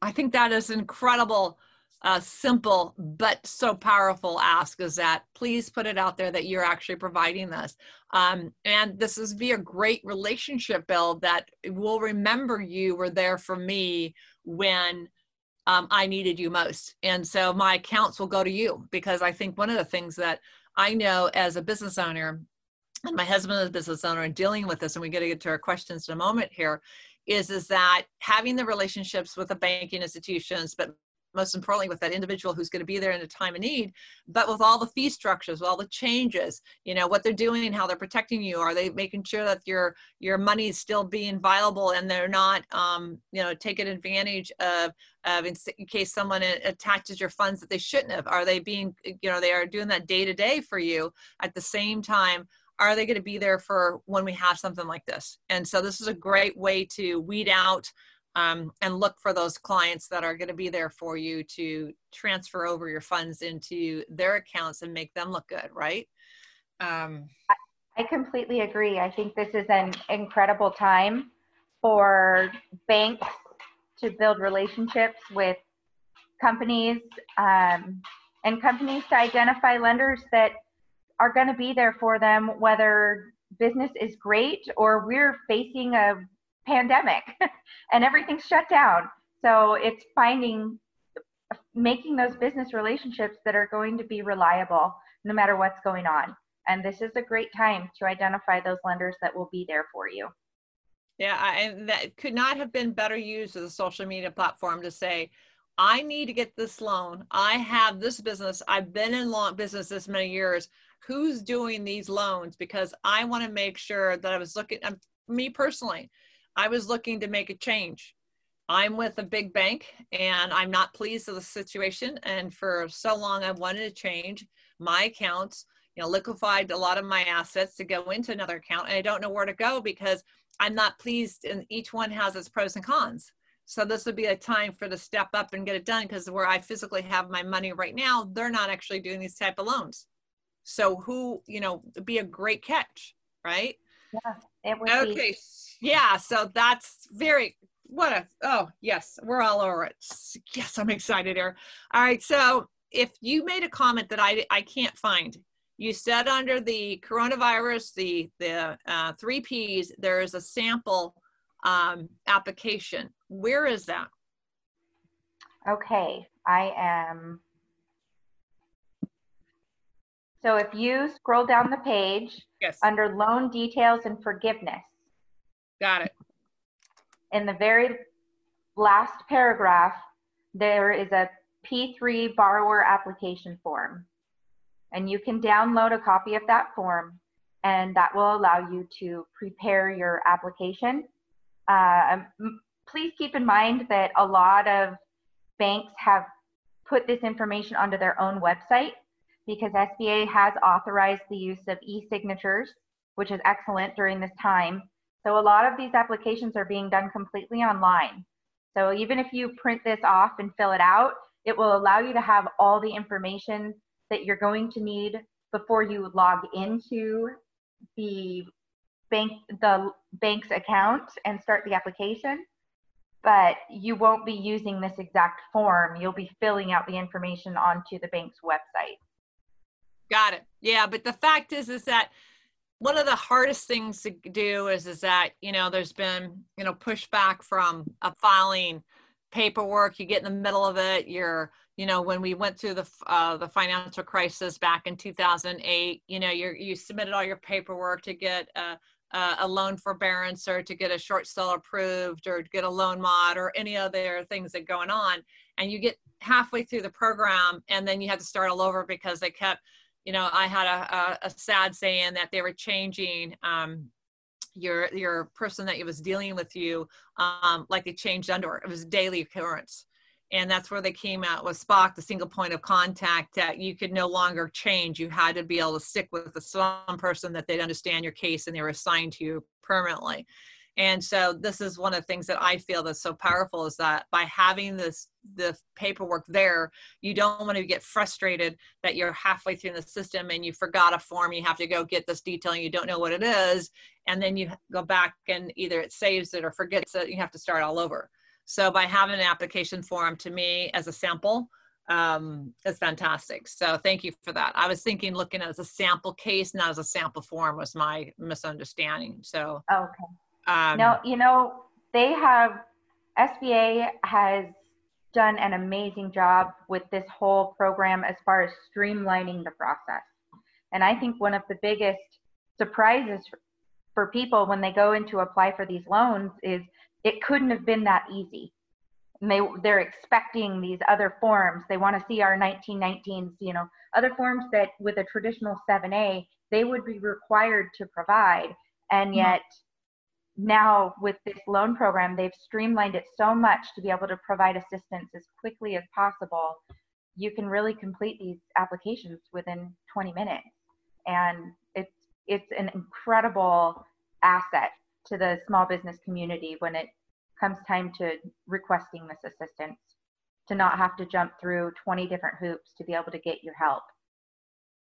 I think that is incredible uh, simple but so powerful ask is that please put it out there that you're actually providing this. Um, and this is be a great relationship build that will remember you were there for me when um, I needed you most. And so my accounts will go to you because I think one of the things that I know as a business owner, and my husband is a business owner and dealing with this, and we got to get to our questions in a moment here, is is that having the relationships with the banking institutions, but most importantly with that individual who's going to be there in a time of need but with all the fee structures all the changes you know what they're doing how they're protecting you are they making sure that your your money is still being viable and they're not um, you know taking advantage of of in, in case someone attaches your funds that they shouldn't have? Are they being you know they are doing that day to day for you at the same time? Are they going to be there for when we have something like this? And so this is a great way to weed out um, and look for those clients that are going to be there for you to transfer over your funds into their accounts and make them look good, right? Um, I completely agree. I think this is an incredible time for banks to build relationships with companies um, and companies to identify lenders that are going to be there for them, whether business is great or we're facing a pandemic and everything's shut down. So it's finding, making those business relationships that are going to be reliable no matter what's going on. And this is a great time to identify those lenders that will be there for you. Yeah, and that could not have been better used as a social media platform to say, I need to get this loan. I have this business. I've been in long business this many years. Who's doing these loans? Because I want to make sure that I was looking, um, me personally, I was looking to make a change. I'm with a big bank and I'm not pleased with the situation. And for so long, I've wanted to change my accounts, you know, liquefied a lot of my assets to go into another account. And I don't know where to go because I'm not pleased and each one has its pros and cons. So this would be a time for to step up and get it done because where I physically have my money right now, they're not actually doing these type of loans. So who, you know, be a great catch, right? Yeah, it would okay. Be. Yeah, so that's very what a oh yes, we're all over it. Yes, I'm excited here. All right, so if you made a comment that I I can't find, you said under the coronavirus, the the uh, three Ps, there is a sample um, application. Where is that? Okay, I am so if you scroll down the page yes. under loan details and forgiveness. Got it. In the very last paragraph, there is a P3 borrower application form. And you can download a copy of that form, and that will allow you to prepare your application. Uh, please keep in mind that a lot of banks have put this information onto their own website because SBA has authorized the use of e-signatures, which is excellent during this time. So a lot of these applications are being done completely online. So even if you print this off and fill it out, it will allow you to have all the information that you're going to need before you log into the bank the bank's account and start the application but you won't be using this exact form you'll be filling out the information onto the bank's website got it. Yeah but the fact is is that one of the hardest things to do is is that you know there's been you know pushback from a filing paperwork. You get in the middle of it. You're you know when we went through the uh, the financial crisis back in 2008 you know you you submitted all your paperwork to get a, a loan forbearance or to get a short sale approved or get a loan mod or any other things that going on. And you get halfway through the program and then you have to start all over because they kept you know i had a, a, a sad saying that they were changing um, your your person that was dealing with you um, like they changed under it was daily occurrence and that's where they came out with SPOC, the single point of contact that you could no longer change. You had to be able to stick with the some person that they'd understand your case and they were assigned to you permanently. And so this is one of the things that I feel that's so powerful is that by having this the paperwork there, you don't want to get frustrated that you're halfway through the system and you forgot a form, you have to go get this detail and you don't know what it is, and then you go back and either it saves it or forgets it, you have to start all over. So by having an application form to me as a sample um, fantastic. So thank you for that. I was thinking looking at as a sample case, not as a sample form was my misunderstanding. So okay. Um, no, you know they have SBA has done an amazing job with this whole program as far as streamlining the process. And I think one of the biggest surprises for people when they go in to apply for these loans is it couldn't have been that easy. And they they're expecting these other forms. They want to see our 1919s, you know, other forms that with a traditional 7A they would be required to provide. And mm-hmm. yet. Now with this loan program, they've streamlined it so much to be able to provide assistance as quickly as possible. You can really complete these applications within 20 minutes. And it's it's an incredible asset to the small business community when it comes time to requesting this assistance to not have to jump through 20 different hoops to be able to get your help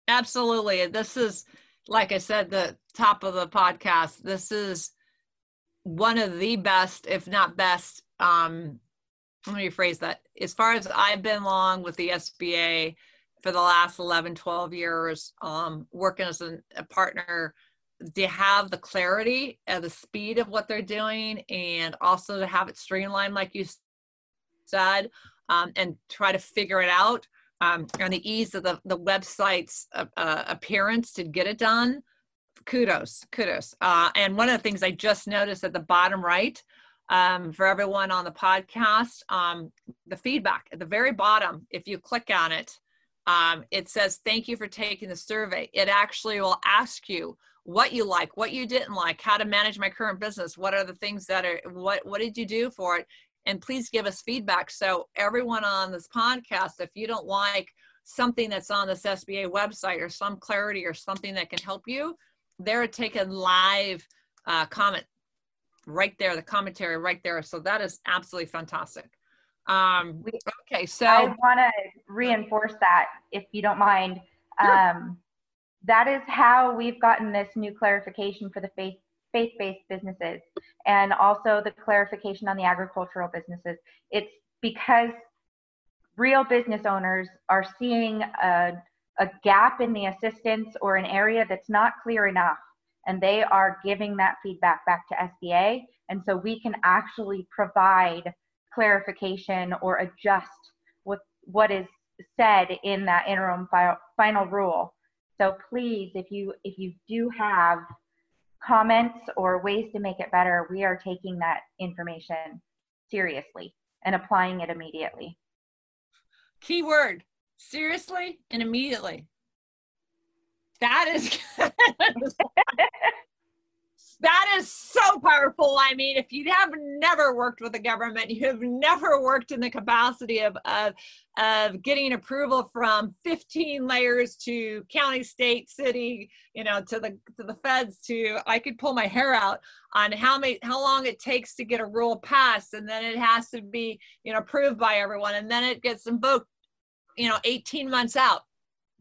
absolutely this is like i said the top of the podcast this is one of the best if not best um let me rephrase that. As far as i've been long with the sba for the last 11 12 years um working as a, a partner to have the clarity and the speed of what they're doing and also to have it streamlined like you said um, and try to figure it out um, and the ease of the, the website's uh, uh, appearance to get it done kudos kudos uh, and one of the things i just noticed at the bottom right um, for everyone on the podcast um, the feedback at the very bottom if you click on it um, it says thank you for taking the survey it actually will ask you what you like, what you didn't like, how to manage my current business, what are the things that are what what did you do for it? And please give us feedback. So everyone on this podcast, if you don't like something that's on this SBA website or some clarity or something that can help you, they're taking live uh, comment right there, the commentary right there. So that is absolutely fantastic. Um, okay, so I want to reinforce that if you don't mind. Um, that is how we've gotten this new clarification for the faith faith-based businesses and also the clarification on the agricultural businesses. It's because real business owners are seeing a, a gap in the assistance or an area that's not clear enough and they are giving that feedback back to SBA and so we can actually provide clarification or adjust with what is said in that interim final rule. So please, if you if you do have comments or ways to make it better, we are taking that information seriously and applying it immediately. Keyword seriously and immediately. that is that is so powerful. I mean, if you have never worked with the government, you have never worked in the capacity of, of, of getting approval from 15 layers to county, state, city, you know, to the to the feds to I could pull my hair out on how many how long it takes to get a rule passed and then it has to be, you know, approved by everyone and then it gets invoked, you know, 18 months out.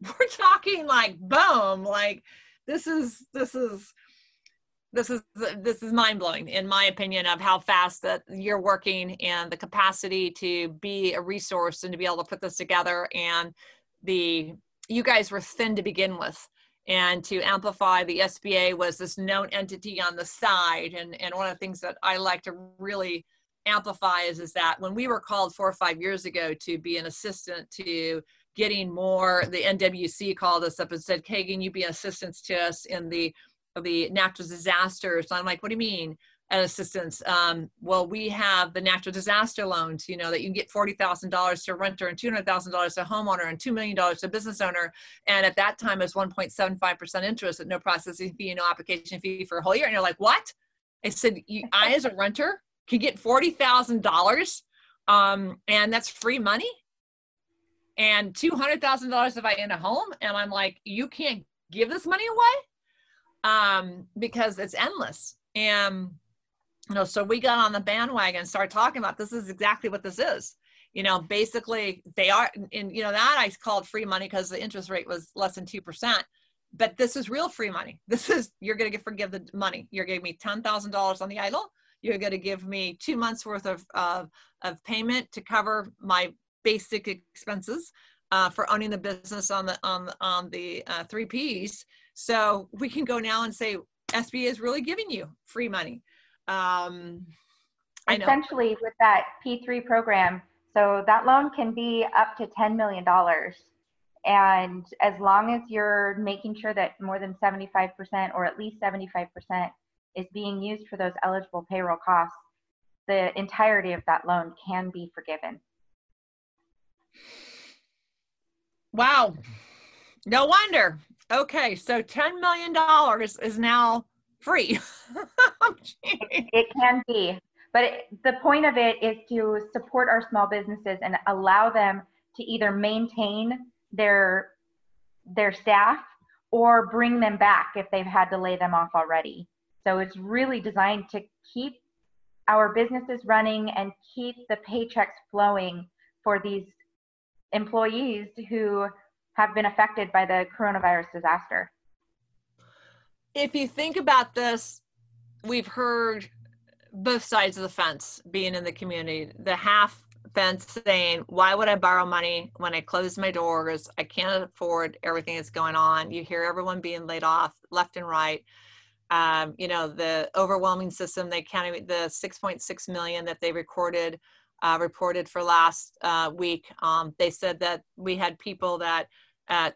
We're talking like boom, like this is this is this is this is mind blowing in my opinion of how fast that you're working and the capacity to be a resource and to be able to put this together and the you guys were thin to begin with and to amplify the SBA was this known entity on the side and and one of the things that I like to really amplify is that when we were called four or five years ago to be an assistant to getting more the NWC called us up and said Kagan you be an assistant to us in the the natural disasters. I'm like, what do you mean? And assistance. Um, well, we have the natural disaster loans, you know, that you can get $40,000 to a renter and $200,000 to a homeowner and $2 million to a business owner. And at that time, it was 1.75% interest at no processing fee, no application fee for a whole year. And you're like, what? I said, I, as a renter, can get $40,000 um, and that's free money and $200,000 if I own a home. And I'm like, you can't give this money away? um, because it's endless. And you know, so we got on the bandwagon and started talking about this is exactly what this is. You know, basically they are, and you know that I called free money because the interest rate was less than two percent. But this is real free money. This is you're going to get forgive the money. You're giving me ten thousand dollars on the EIDL. You're going to give me two months worth of of, of payment to cover my basic expenses uh, for owning the business on the on on the uh, three Ps so we can go now and say SBA is really giving you free money. Um. Essentially, with that P3 program, so that loan can be up to $10 million. And as long as you're making sure that more than 75% or at least 75% is being used for those eligible payroll costs, the entirety of that loan can be forgiven. Wow. No wonder. Okay, so $10 million is now free. it can be. But it, the point of it is to support our small businesses and allow them to either maintain their their staff or bring them back if they've had to lay them off already. So it's really designed to keep our businesses running and keep the paychecks flowing for these employees who have been affected by the coronavirus disaster. If you think about this, we've heard both sides of the fence being in the community. The half fence saying, Why would I borrow money when I close my doors? I can't afford everything that's going on. You hear everyone being laid off left and right. Um, you know, the overwhelming system, they counted the 6.6 million that they recorded, uh, reported for last uh, week. Um, they said that we had people that uh,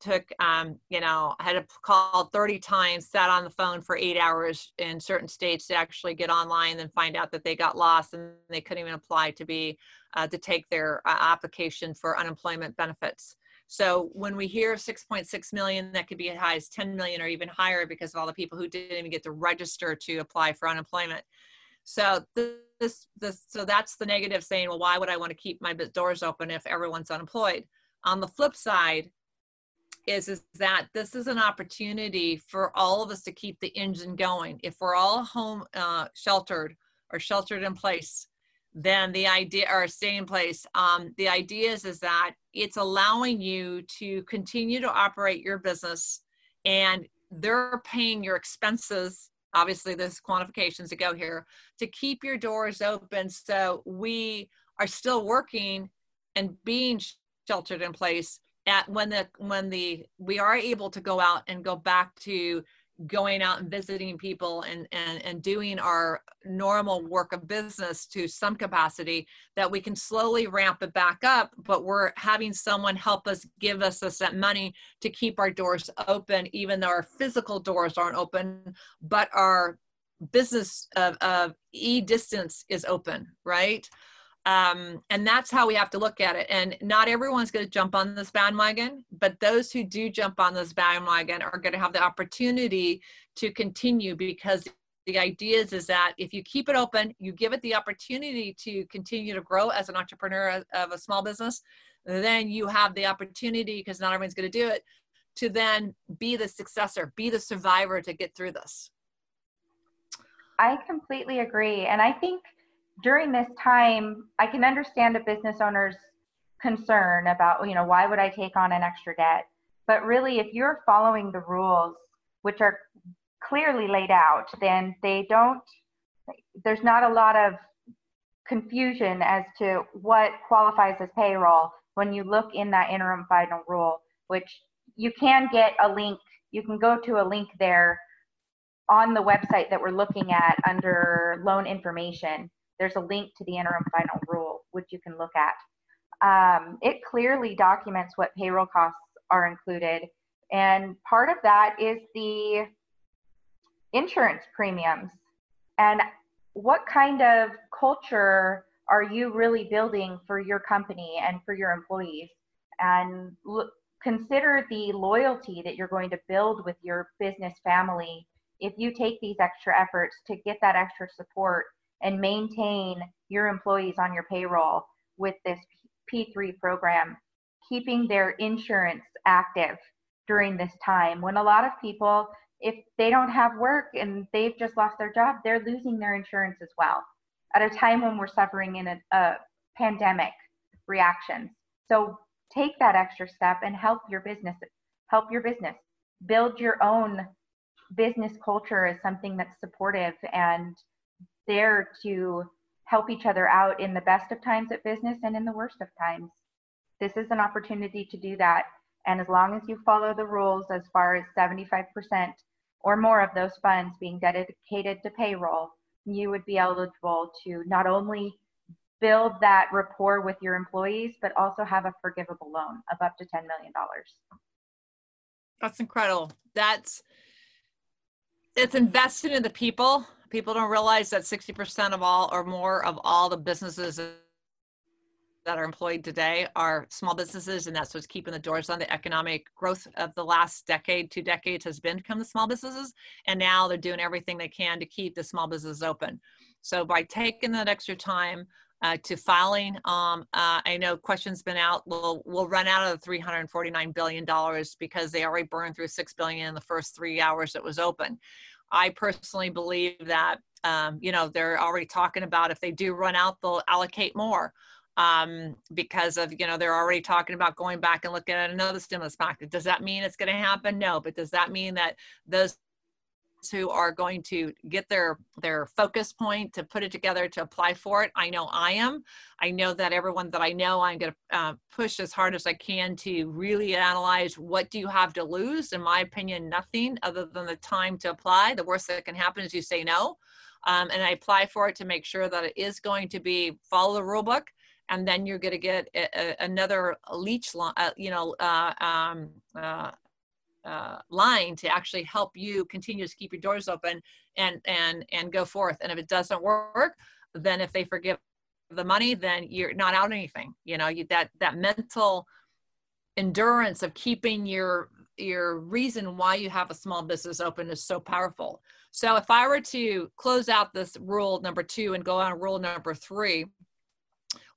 took um, you know had to call 30 times sat on the phone for eight hours in certain states to actually get online and find out that they got lost and they couldn't even apply to be uh, to take their uh, application for unemployment benefits so when we hear 6.6 million that could be as high as 10 million or even higher because of all the people who didn't even get to register to apply for unemployment. So this this so that's the negative saying well why would i want to keep my doors open if everyone's unemployed? On the flip side is is that this is an opportunity for all of us to keep the engine going. If we're all home uh, sheltered or sheltered in place then the idea or stay in place. Um, the idea is is that it's allowing you to continue to operate your business and they're paying your expenses obviously there's quantifications to go here to keep your doors open so we are still working and being sheltered in place at when the when the we are able to go out and go back to going out and visiting people and, and and doing our normal work of business to some capacity that we can slowly ramp it back up but we're having someone help us give us us that money to keep our doors open even though our physical doors aren't open but our business of, of e distance is open right Um, and that's how we have to look at it. And not everyone's going to jump on this bandwagon, but those who do jump on this bandwagon are going to have the opportunity to continue because the idea is, is that if you keep it open, you give it the opportunity to continue to grow as an entrepreneur of a small business, then you have the opportunity, because not everyone's going to do it, to then be the successor, be the survivor to get through this. I completely agree. And I think during this time, I can understand a business owner's concern about, you know, why would I take on an extra debt? But really, if you're following the rules, which are clearly laid out, then they don't, there's not a lot of confusion as to what qualifies as payroll when you look in that interim final rule, which you can get a link, you can go to a link there on the website that we're looking at under loan information. There's a link to the interim final rule, which you can look at. Um, it clearly documents what payroll costs are included. And part of that is the insurance premiums and what kind of culture are you really building for your company and for your employees and look, consider the loyalty that you're going to build with your business family if you take these extra efforts to get that extra support and maintain your employees on your payroll with this P3 program, keeping their insurance active during this time when a lot of people if they don't have work and they've just lost their job, they're losing their insurance as well at a time when we're suffering in a, a pandemic reactions. So take that extra step and help your business, help your business, build your own business culture as something that's supportive and there to help each other out in the best of times at business and in the worst of times. This is an opportunity to do that. And as long as you follow the rules as far as 75% or more of those funds being dedicated to payroll, you would be eligible to not only build that rapport with your employees, but also have a forgivable loan of up to $10 million. That's incredible. That's it's invested in the people. People don't realize that 60% of all or more of all the businesses that are employed today are small businesses, and that's what's keeping the doors on. The economic growth of the last decade, two decades, has been come the small businesses, and now they're doing everything they can to keep the small businesses open. So by taking that extra time uh, to filing, um, uh, I know questions been out. We'll we'll run out of the 349 billion dollars because they already burned through 6 billion in the first three hours it was open. I personally believe that um, you know they're already talking about if they do run out, they'll allocate more um, because of you know they're already talking about going back and looking at another stimulus package. Does that mean it's going to happen? No, but does that mean that those who are going to get their their focus point to put it together to apply for it. I know i am. I know that everyone that i know i'm going to uh, push as hard as i can to really analyze what do you have to lose. In my opinion nothing other than the time to apply. The worst that can happen is you say no. Um, and i apply for it to make sure that it is going to be follow the rule book and then you're going to get a, a, another leech, uh, you know, uh, um, uh, line to actually help you continue to keep your doors open and and and go forth. And if it doesn't work, then if they forgive the money, then you're not out anything. You know, you, that that mental endurance of keeping your your reason why you have a small business open is so powerful. So if I were to close out this rule number two and go on rule number three,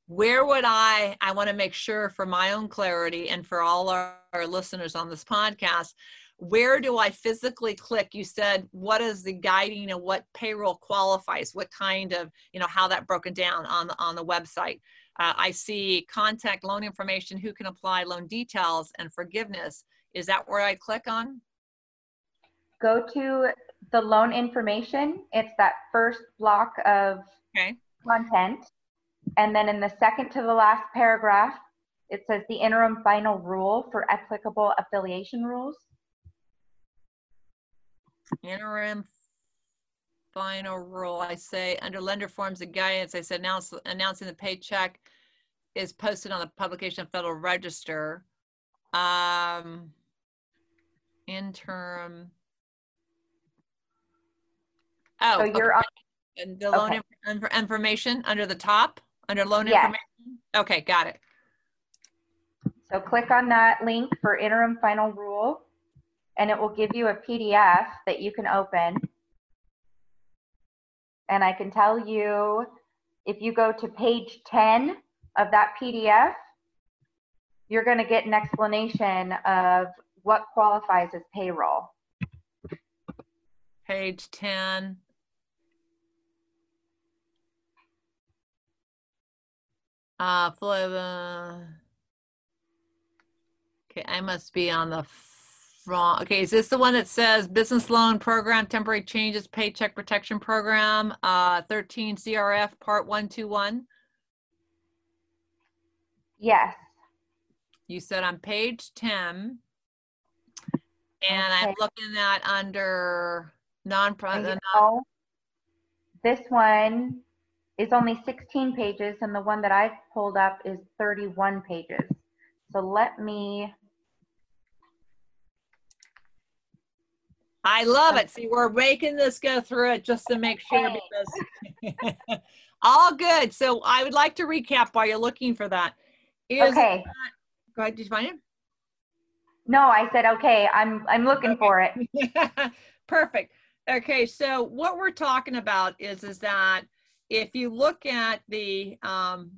where would I, I want to make sure for my own clarity and for all our, our, listeners on this podcast, where do I physically click? You said, what is the guiding and what payroll qualifies? What kind of, you know, how that broken down on the, on the website? Uh, I see contact loan information, who can apply loan details and forgiveness. Is that where I click on? Go to the loan information. It's that first block of okay. content and then in the second to the last paragraph, it says the interim final rule for applicable affiliation rules. Interim final rule. I say under lender forms and guidance, I said announce, announcing the paycheck is posted on the publication of Federal Register. Um, interim. Oh, so you're okay. on and the loan okay. information under the top. Under loan Yes. information? Okay, got it. So click on that link for interim final rule, and it will give you a PDF that you can open. And I can tell you, if you go to page 10 of that PDF, you're going to get an explanation of what qualifies as payroll. Page 10. Uh, Florida. Okay, I must be on the wrong. Okay, is this the one that says business loan program, temporary changes, paycheck protection program, uh, 13 CRF part 121? Yes. You said on page 10. And I'm looking at under non-profit. you know, this one is only 16 pages, and the one that I've pulled up is 31 pages. So let me, I love it. See, we're making this go through it just to make sure because all good. So I would like to recap while you're looking for that. Is okay. Go ahead. Did you find it? No, I said, okay, I'm, I'm looking Okay. for it? Perfect. Okay. So what we're talking about is, is that if you look at the, um,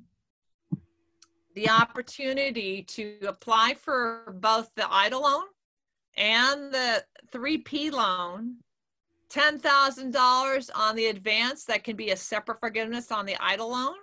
the opportunity to apply for both the EIDL loan and the 3P loan, $10,000 on the advance, that can be a separate forgiveness on the EIDL loan.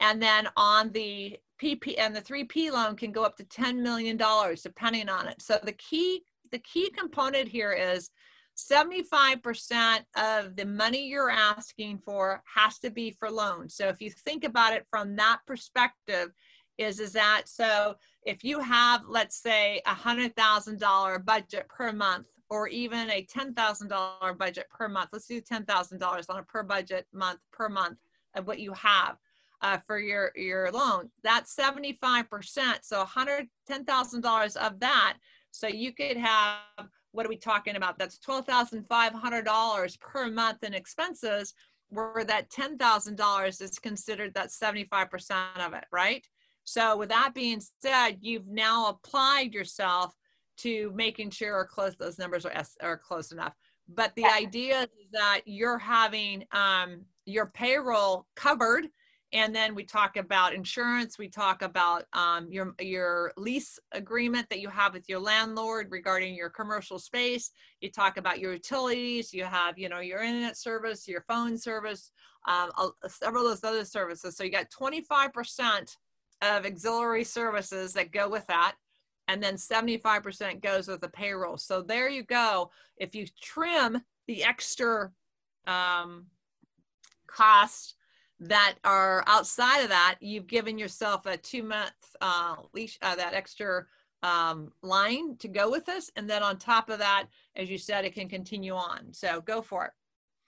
And then on the PP and the 3P loan can go up to $10 million depending on it. So the key, the key component here is 75% of the money you're asking for has to be for loans. So if you think about it from that perspective, is is that so if you have let's say a hundred thousand dollar budget per month or even a ten thousand dollar budget per month let's do ten thousand dollars on a per budget month per month of what you have uh, for your your loan that's 75 percent so hundred ten thousand dollars of that so you could have what are we talking about that's twelve thousand five hundred dollars per month in expenses where that ten thousand dollars is considered that 75 percent of it right so with that being said, you've now applied yourself to making sure or close those numbers are, are close enough. But the Yeah. idea is that you're having um, your payroll covered, and then we talk about insurance. We talk about um, your your lease agreement that you have with your landlord regarding your commercial space. You talk about your utilities. You have you know your internet service, your phone service, um, a- several of those other services. So you got 25 percent of auxiliary services that go with that. And then 75% goes with the payroll. So there you go. If you trim the extra um, costs that are outside of that, you've given yourself a two month uh, leash, uh, that extra um, line to go with this. And then on top of that, as you said, it can continue on. So go for it.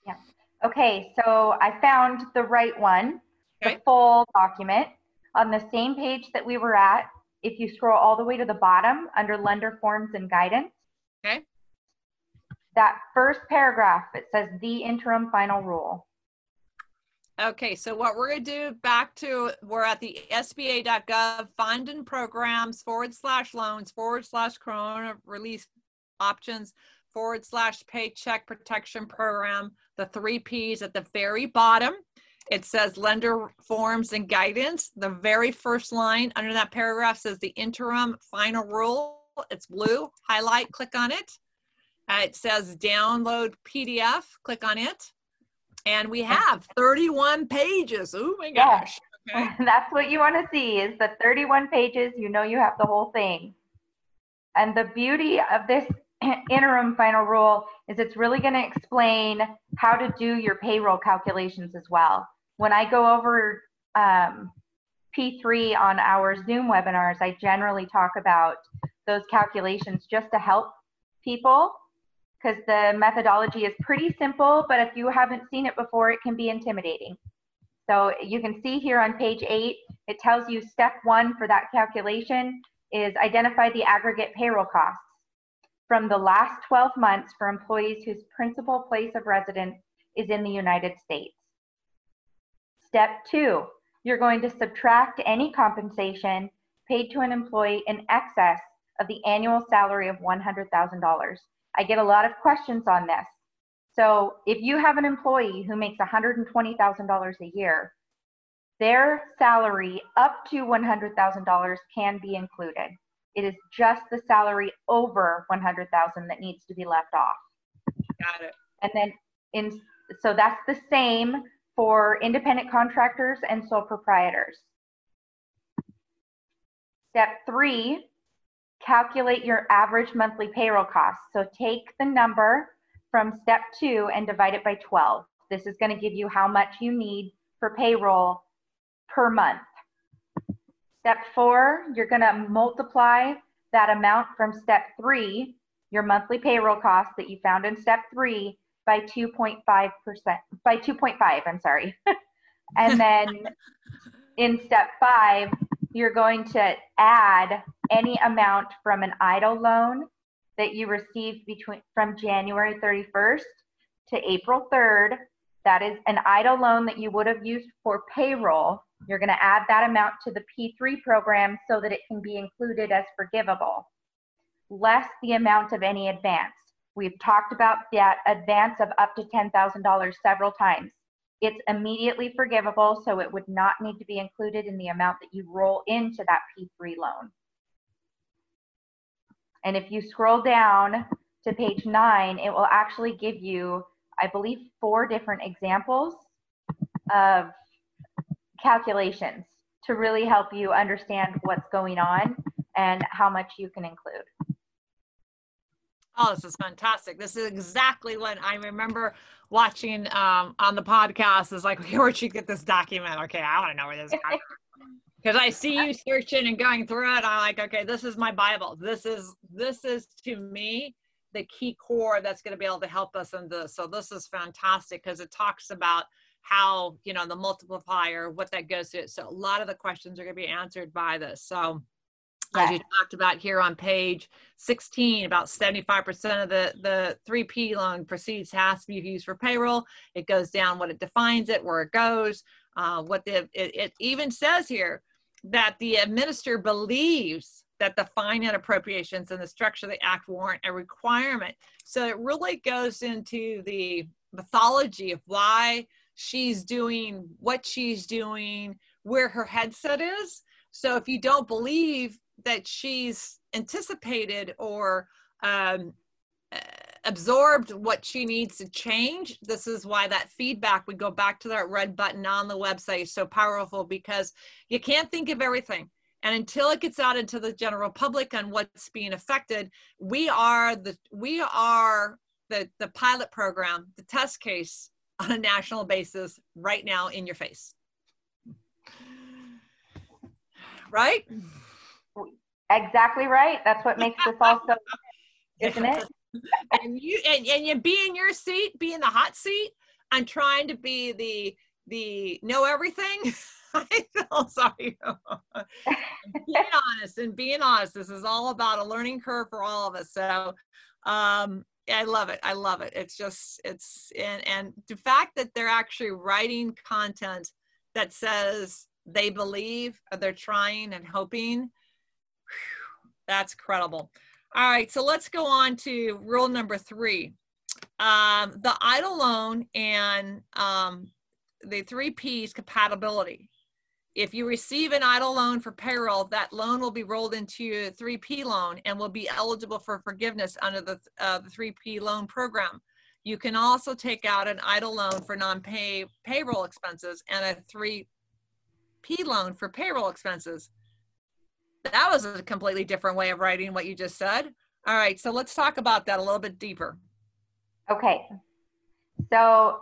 Yeah. Okay, so I found the right one, Okay. the full document. On the same page that we were at, if you scroll all the way to the bottom under lender forms and guidance. Okay. That first paragraph, it says the interim final rule. Okay, so what we're going to do back to, we're at the SBA.gov fund programs forward slash loans forward slash corona relief options forward slash paycheck protection program, the three Ps at the very bottom. It says lender forms and guidance. The very first line under that paragraph says the interim final rule. It's blue. Highlight, click on it. Uh, it says download PDF, click on it. And we have 31 pages. Oh my Yeah. gosh. Okay. That's what you want to see is the 31 pages, you know you have the whole thing. And the beauty of this interim final rule is it's really going to explain how to do your payroll calculations as well. When I go over um, P3 on our Zoom webinars, I generally talk about those calculations just to help people because the methodology is pretty simple, but if you haven't seen it before, it can be intimidating. So you can see here on page eight, it tells you step one for that calculation is identify the aggregate payroll costs from the last 12 months for employees whose principal place of residence is in the United States. Step two, you're going to subtract any compensation paid to an employee in excess of the annual salary of $100,000. I get a lot of questions on this. So if you have an employee who makes $120,000 a year, their salary up to $100,000 can be included. It is just the salary over 100,000 dollars that needs to be left off. Got it. And then in so that's the same for independent contractors and sole proprietors. Step three, calculate your average monthly payroll cost. So take the number from step two and divide it by 12. This is going to give you how much you need for payroll per month. Step four, you're going to multiply that amount from step three, your monthly payroll cost that you found in step three, by 2.5%, by 2.5, I'm sorry. and then in step five, you're going to add any amount from an EIDL loan that you received between from January 31st to April 3rd. That is an EIDL loan that you would have used for payroll. You're going to add that amount to the P3 program so that it can be included as forgivable, less the amount of any advance. We've talked about that advance of up to $10,000 several times. It's immediately forgivable, so it would not need to be included in the amount that you roll into that P3 loan. And if you scroll down to page nine, it will actually give you, I believe, four different examples of calculations to really help you understand what's going on and how much you can include. Oh, this is fantastic. This is exactly what I remember watching um, on the podcast. Is like, where'd you get this document? Okay, I want to know where this is. because I see you searching and going through it. I'm like, okay, this is my Bible. This is this is to me the key core that's going to be able to help us in this. So this is fantastic because it talks about how you know the multiplier, what that goes to. So a lot of the questions are going to be answered by this. So as you talked about here on page 16, about 75% of the, the 3P loan proceeds has to be used for payroll. It goes down what it defines it, where it goes, uh, what the, it, it even says here that the administrator believes that the finance appropriations and the structure of the act warrant a requirement. So it really goes into the mythology of why she's doing what she's doing, where her headset is. So if you don't believe that she's anticipated or um, absorbed what she needs to change. This is why that feedback would go back to that red button on the website is so powerful because you can't think of everything. And until it gets out into the general public on what's being affected, we are the we are the the pilot program, the test case on a national basis right now in your face. Right? Exactly right. That's what makes this all so, isn't it? and you and, and you be in your seat, be in the hot seat. I'm trying to be the the know everything. I feel sorry. being honest and being honest. This is all about a learning curve for all of us. So um I love it. I love it. It's just it's and and the fact that they're actually writing content that says they believe they're trying and hoping that's credible. All right, so let's go on to rule number three. Um, the EIDL loan and um, the three P's compatibility. If you receive an EIDL loan for payroll, that loan will be rolled into a 3P loan and will be eligible for forgiveness under the, uh, the 3P loan program. You can also take out an EIDL loan for non-pay payroll expenses and a 3P loan for payroll expenses that was a completely different way of writing what you just said. All right, so let's talk about that a little bit deeper. Okay. So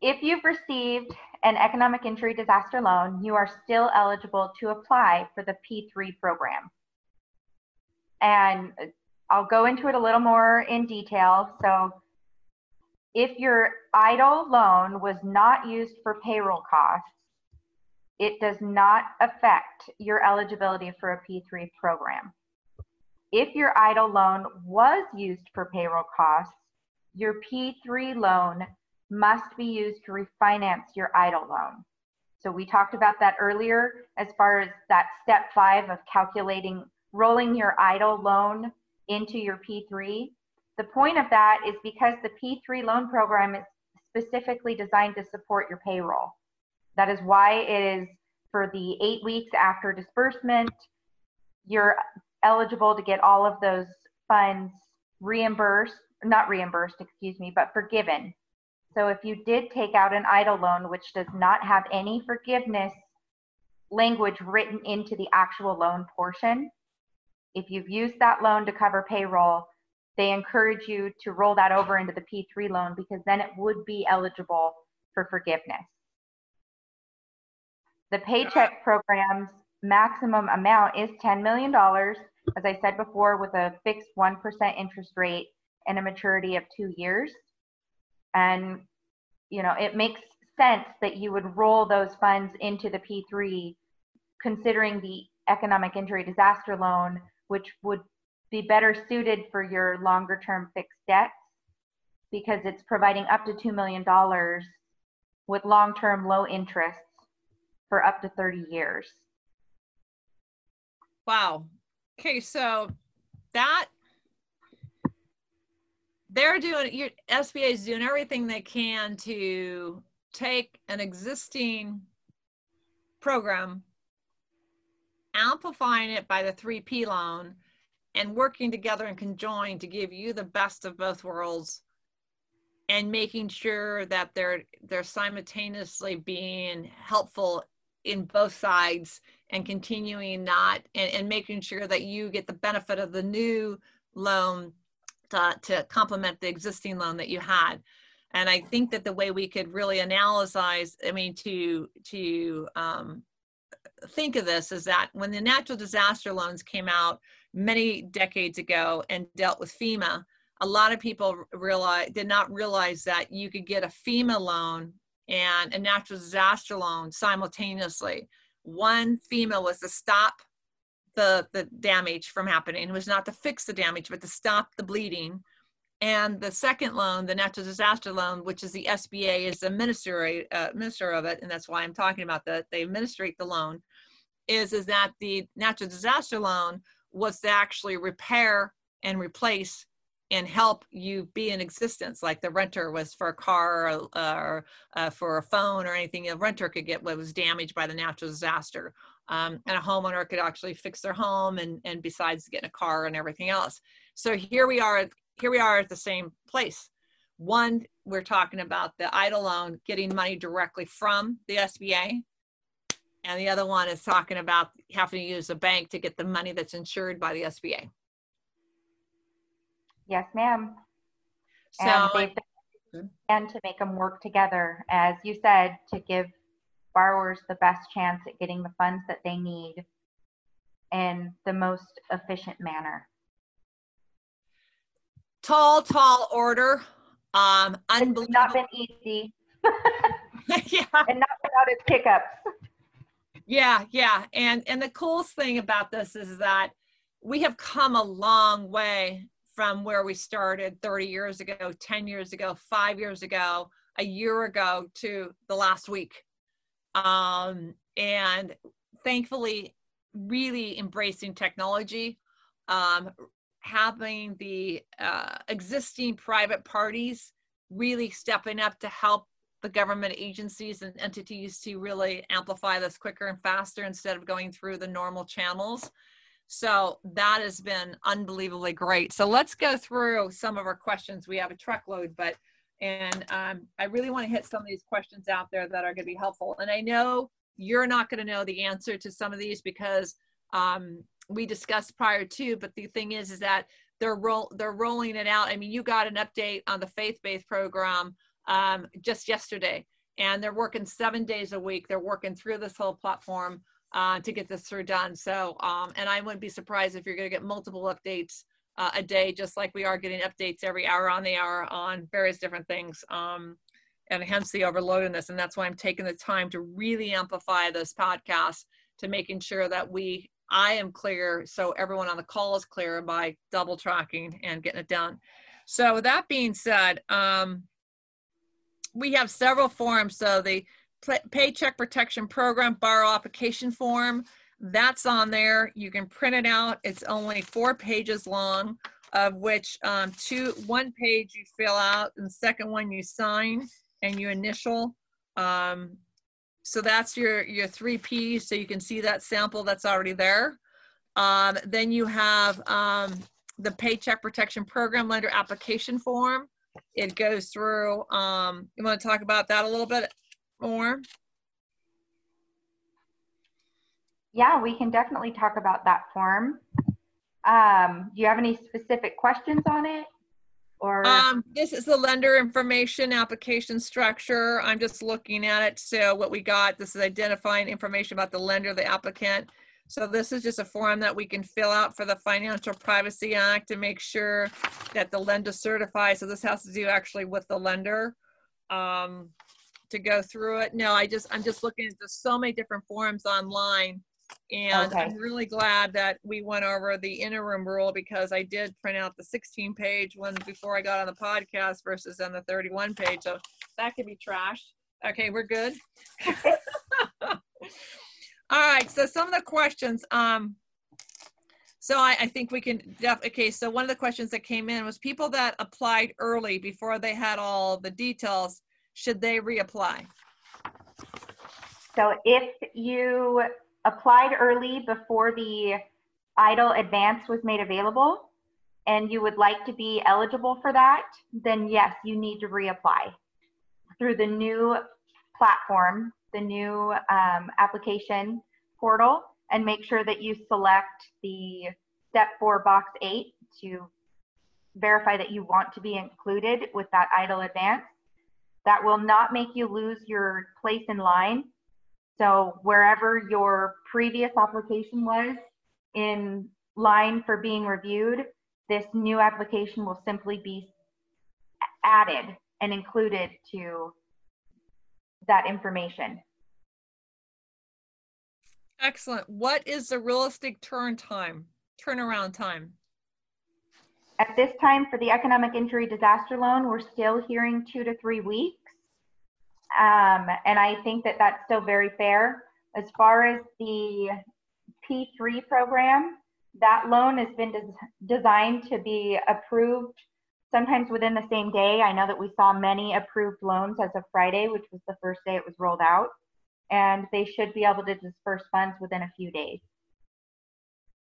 if you've received an economic injury disaster loan, you are still eligible to apply for the P3 program. And I'll go into it a little more in detail. So if your EIDL loan was not used for payroll costs, it does not affect your eligibility for a P3 program. If your EIDL loan was used for payroll costs, your P3 loan must be used to refinance your EIDL loan. So we talked about that earlier as far as that step five of calculating, rolling your EIDL loan into your P3. The point of that is because the P3 loan program is specifically designed to support your payroll. That is why it is for the eight weeks after disbursement, you're eligible to get all of those funds reimbursed, not reimbursed, excuse me, but forgiven. So if you did take out an EIDL loan, which does not have any forgiveness language written into the actual loan portion, if you've used that loan to cover payroll, they encourage you to roll that over into the P3 loan because then it would be eligible for forgiveness. The paycheck program's maximum amount is $10 million, as I said before, with a fixed 1% interest rate and a maturity of two years. And, you know, it makes sense that you would roll those funds into the P3 considering the economic injury disaster loan, which would be better suited for your longer term fixed debts because it's providing up to $2 million with long term low interest for up to 30 years. Wow. Okay, so that they're doing your SBA is doing everything they can to take an existing program, amplifying it by the 3P loan, and working together and conjoined to give you the best of both worlds and making sure that they're they're simultaneously being helpful in both sides and continuing not and, and making sure that you get the benefit of the new loan to, to complement the existing loan that you had. And i think that the way we could really analyze i mean to to um, think of this is that when the natural disaster loans came out many decades ago and dealt with fema a lot of people realize did not realize that you could get a fema loan and a natural disaster loan simultaneously. One FEMA was to stop the, the damage from happening. It was not to fix the damage, but to stop the bleeding. And the second loan, the natural disaster loan, which is the SBA, is the minister, uh, minister of it, and that's why I'm talking about that. They administrate the loan. Is is that the natural disaster loan was to actually repair and replace and help you be in existence like the renter was for a car or, or uh, for a phone or anything a renter could get what was damaged by the natural disaster. Um, and a homeowner could actually fix their home and, and besides getting a car and everything else. So here we are here we are at the same place. One we're talking about the EIDL loan getting money directly from the sba and the other one is talking about having to use a bank to get the money that's insured by the sba Yes, ma'am. So, and they and to make them work together, as you said, to give borrowers the best chance at getting the funds that they need in the most efficient manner. Tall, tall order. Um, unbelievable. It's not been easy. yeah. And not without its hiccups. Yeah, yeah. And and the coolest thing about this is that we have come a long way from where we started 30 years ago, 10 years ago, five years ago, a year ago to the last week. Um, and thankfully, really embracing technology, um, having the uh, existing private parties really stepping up to help the government agencies and entities to really amplify this quicker and faster instead of going through the normal channels. So that has been unbelievably great. So let's go through some of our questions. We have a truckload, but and um, I really want to hit some of these questions out there that are going to be helpful. And I know you're not going to know the answer to some of these because um, we discussed prior to. But the thing is, is that they're they're rolling it out. I mean, you got an update on the faith-based program um, just yesterday, and they're working seven days a week. They're working through this whole platform uh, to get this through done. So, um, and I wouldn't be surprised if you're going to get multiple updates uh, a day, just like we are getting updates every hour on the hour on various different things. Um, and hence the overload in this. And that's why I'm taking the time to really amplify this podcast to making sure that we, I am clear, so everyone on the call is clear by double tracking and getting it done. So with that being said, um, we have several forms. So the Paycheck Protection Program borrow application form. That's on there. You can print it out. It's only four pages long, of which um, two, one page you fill out, and the second one you sign and you initial. Um, so that's your your three P's. So you can see that sample that's already there. Um, then you have um, the Paycheck Protection Program lender application form. It goes through. Um, you want to talk about that a little bit more? Yeah, we can definitely talk about that form. Um, do you have any specific questions on it? Or um, this is the lender information application structure. I'm just looking at it. So what we got, this is identifying information about the lender, the applicant. So this is just a form that we can fill out for the Financial Privacy Act to make sure that the lender certifies. So this has to do actually with the lender um, to go through it. No, I just, I'm just looking at there's so many different forms online. And okay. I'm really glad that we went over the interim rule because I did print out the 16 page one before I got on the podcast versus on the 31 page. So that could be trash. Okay, we're good. All right, so some of the questions. Um, so I, I think we can, def- okay, so one of the questions that came in was people that applied early before they had all the details, should they reapply? So if you applied early before the EIDL advance was made available and you would like to be eligible for that, then yes, you need to reapply through the new platform the new um, application portal and make sure that you select the step four box eight to verify that you want to be included with that EIDL advance. That will not make you lose your place in line. So wherever your previous application was in line for being reviewed, this new application will simply be added and included to that information. Excellent. What is the realistic turn time, turnaround time? At this time for the economic injury disaster loan, we're still hearing two to three weeks. Um, and I think that that's still very fair. As far as the P3 program, that loan has been des designed to be approved sometimes within the same day. I know that we saw many approved loans as of Friday, which was the first day it was rolled out, and they should be able to disperse funds within a few days.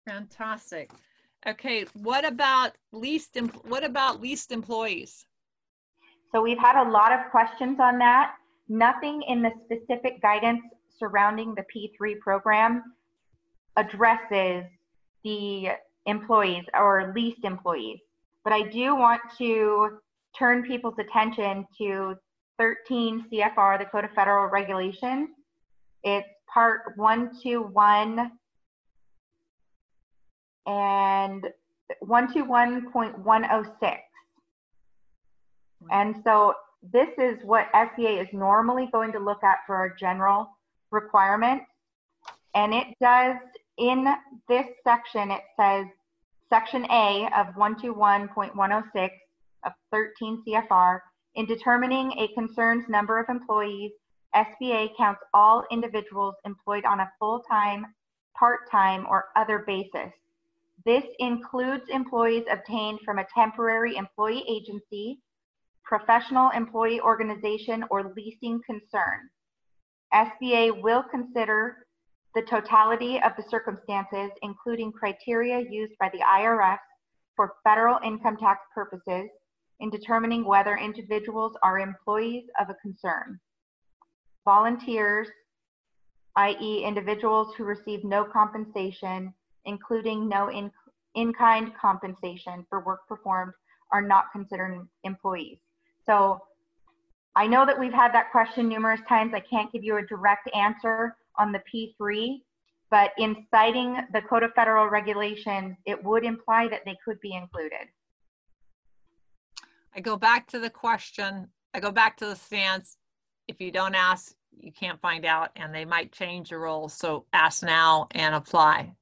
Fantastic. Okay, what about least what about least employees? So we've had a lot of questions on that. Nothing in the specific guidance surrounding the P3 program addresses the employees or least employees. But I do want to turn people's attention to 13 CFR, the Code of Federal Regulations. It's part 121 and 121.106. And so this is what SBA is normally going to look at for our general requirement. And it does, in this section, it says Section A of 121.106 of 13 CFR, in determining a concern's number of employees, SBA counts all individuals employed on a full-time, part-time, or other basis. This includes employees obtained from a temporary employee agency, professional employee organization, or leasing concern. SBA will consider the totality of the circumstances, including criteria used by the IRS for federal income tax purposes in determining whether individuals are employees of a concern. Volunteers, i.e. individuals who receive no compensation, including no in-kind compensation for work performed, are not considered employees. So I know that we've had that question numerous times. I can't give you a direct answer on the P3, but in citing the Code of Federal Regulations, it would imply that they could be included. I go back to the question, I go back to the stance, if you don't ask, you can't find out, and they might change the rules. So ask now and apply.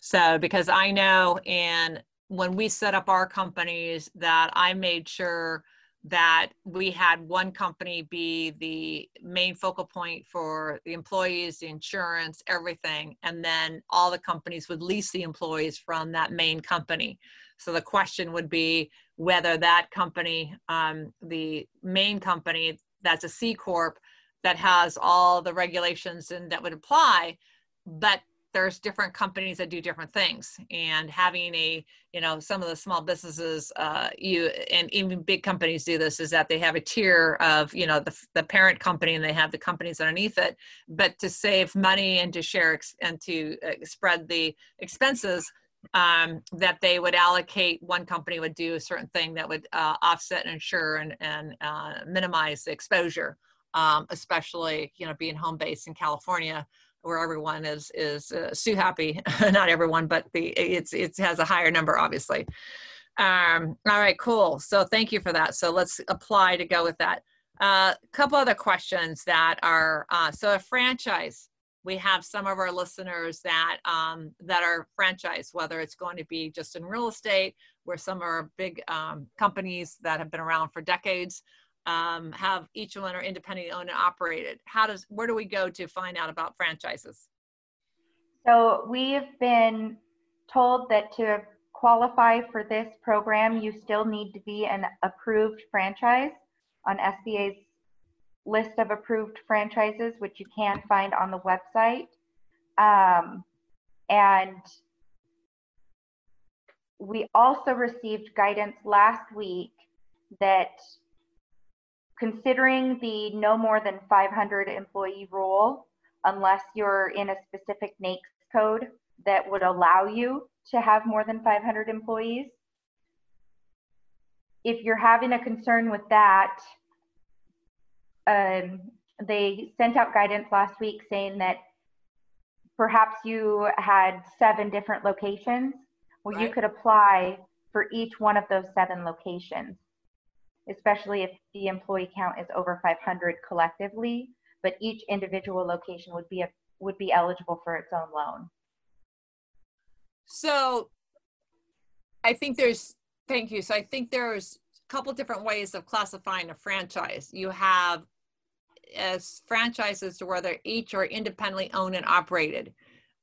So, because I know in when we set up our companies that I made sure that we had one company be the main focal point for the employees, the insurance, everything, and then all the companies would lease the employees from that main company. So the question would be whether that company, um, the main company that's a C corp, that has all the regulations and that would apply, but there's different companies that do different things and having a you know some of the small businesses uh, you and even big companies do this is that they have a tier of you know the, the parent company and they have the companies underneath it. But to save money and to share ex- and to uh, spread the expenses um, that they would allocate one company would do a certain thing that would uh, offset and insure and, and uh, minimize the exposure um, especially you know being home based in california where everyone is is uh, happy. Not everyone but the it's it has a higher number obviously. Um all right cool. So thank you for that. So let's apply to go with that. A uh, couple other questions that are uh, so a franchise. We have some of our listeners that um, that are franchise whether it's going to be just in real estate where some are big um, companies that have been around for decades um, have each one are independently owned and operated. How does where do we go to find out about franchises? So we've been told that to qualify for this program, you still need to be an approved franchise on SBA's list of approved franchises, which you can find on the website. Um, and we also received guidance last week that considering the no more than 500 employee rule, unless you're in a specific NAICS code that would allow you to have more than 500 employees. If you're having a concern with that, um, they sent out guidance last week saying that perhaps you had seven different locations. Well, right. you could apply for each one of those seven locations especially if the employee count is over 500 collectively, but each individual location would be a, would be eligible for its own loan. So I think there's thank you. So I think there's a couple different ways of classifying a franchise. You have as franchises to where they each are independently owned and operated.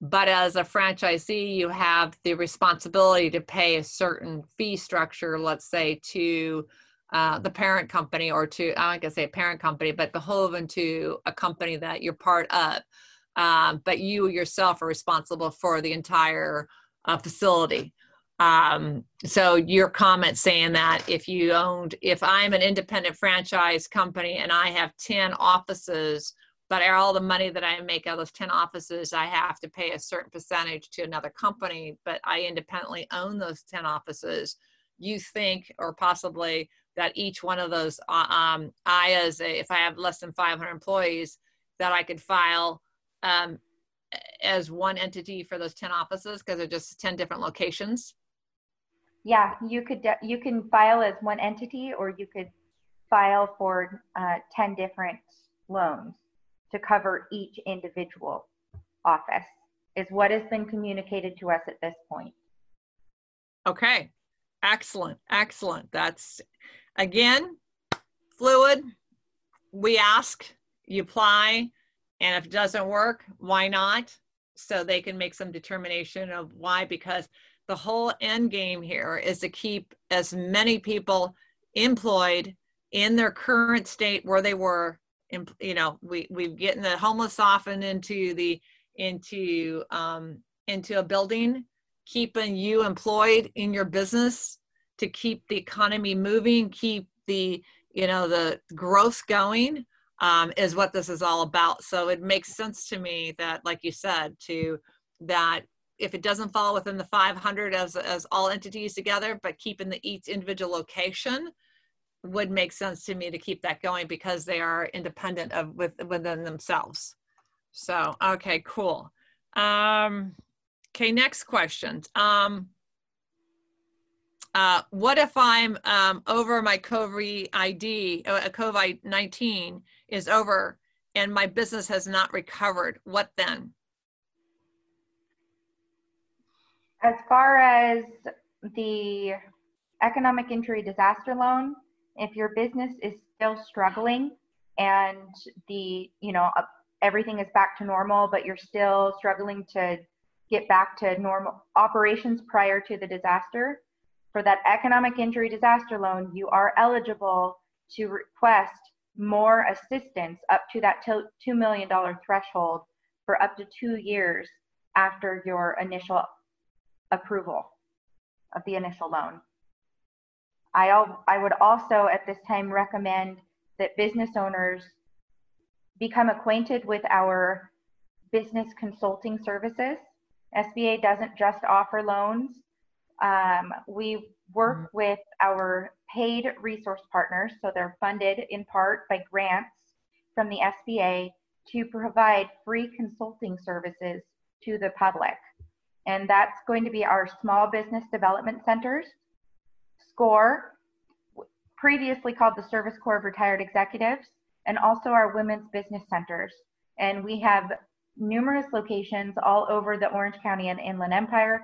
But as a franchisee, you have the responsibility to pay a certain fee structure, let's say to uh, the parent company or to I'm not gonna say parent company, but beholden to a company that you're part of. Um, but you yourself are responsible for the entire uh, facility. Um, so your comment saying that if you owned, if I'm an independent franchise company and I have 10 offices, but all the money that I make out of those 10 offices, I have to pay a certain percentage to another company, but I independently own those 10 offices. You think, or possibly that each one of those uh, um, I as a, if I have less than 500 employees, that I could file um, as one entity for those 10 offices because they're just 10 different locations. Yeah, you could you can file as one entity, or you could file for uh, 10 different loans to cover each individual office. Is what has been communicated to us at this point. Okay, excellent, excellent. That's Again, fluid, we ask, you apply, and if it doesn't work, why not? So they can make some determination of why, because the whole end game here is to keep as many people employed in their current state where they were. You know we we've getting the homeless often into the into um into a building keeping you employed in your business to keep the economy moving, keep the you know the growth going um, is what this is all about. So it makes sense to me that, like you said, to that if it doesn't fall within the 500 as as all entities together, but keeping the each individual location would make sense to me to keep that going because they are independent of with within themselves. So okay, cool. Um, okay, next question. Um, uh, what if I'm um, over my COVID ID, uh, COVID 19 is over and my business has not recovered? What then? As far as the economic injury disaster loan, If your business is still struggling and the, you know, everything is back to normal, but you're still struggling to get back to normal operations prior to the disaster, for that economic injury disaster loan, you are eligible to request more assistance up to that $2 million threshold for up to two years after your initial approval of the initial loan. I, I would also at this time recommend that business owners become acquainted with our business consulting services. SBA doesn't just offer loans. Um, we work mm-hmm. with our paid resource partners, so they're funded in part by grants from the SBA to provide free consulting services to the public. And that's going to be our small business development centers, SCORE, previously called the Service Corps of Retired Executives, and also our women's business centers. And we have numerous locations all over the Orange County and Inland Empire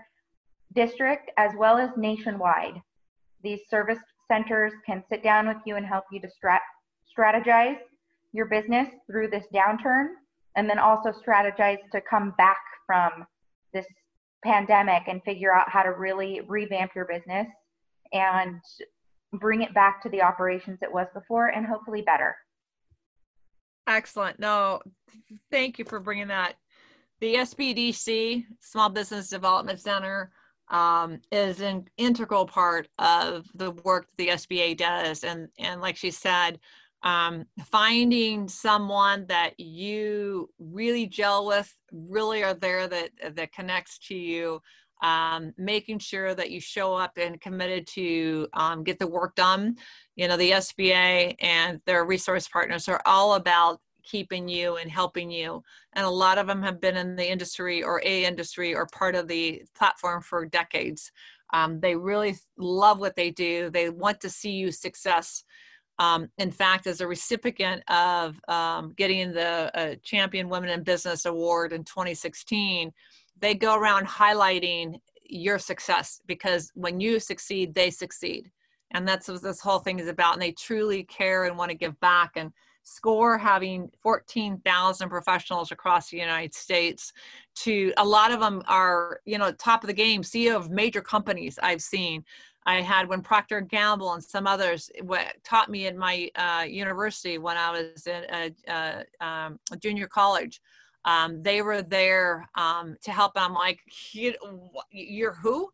district, as well as nationwide. These service centers can sit down with you and help you to strat- strategize your business through this downturn and then also strategize to come back from this pandemic and figure out how to really revamp your business and bring it back to the operations it was before and hopefully better. Excellent. No, thank you for bringing that. The SBDC, Small Business Development Center, um, is an integral part of the work the SBA does. And, and like she said, um, finding someone that you really gel with, really are there that, that connects to you, um, making sure that you show up and committed to um, get the work done. You know, the SBA and their resource partners are all about keeping you and helping you. And a lot of them have been in the industry or a industry or part of the platform for decades. Um, they really love what they do. They want to see you success. Um, in fact, as a recipient of um, getting the uh, Champion Women in Business Award in 2016, they go around highlighting your success because when you succeed, they succeed. And that's what this whole thing is about. And they truly care and want to give back. And score having 14,000 professionals across the United States to a lot of them are, you know, top of the game, CEO of major companies I've seen. I had when Procter & Gamble and some others what taught me in my uh, university when I was in a, a, um, a junior college. Um, they were there um, to help. I'm like, you're who?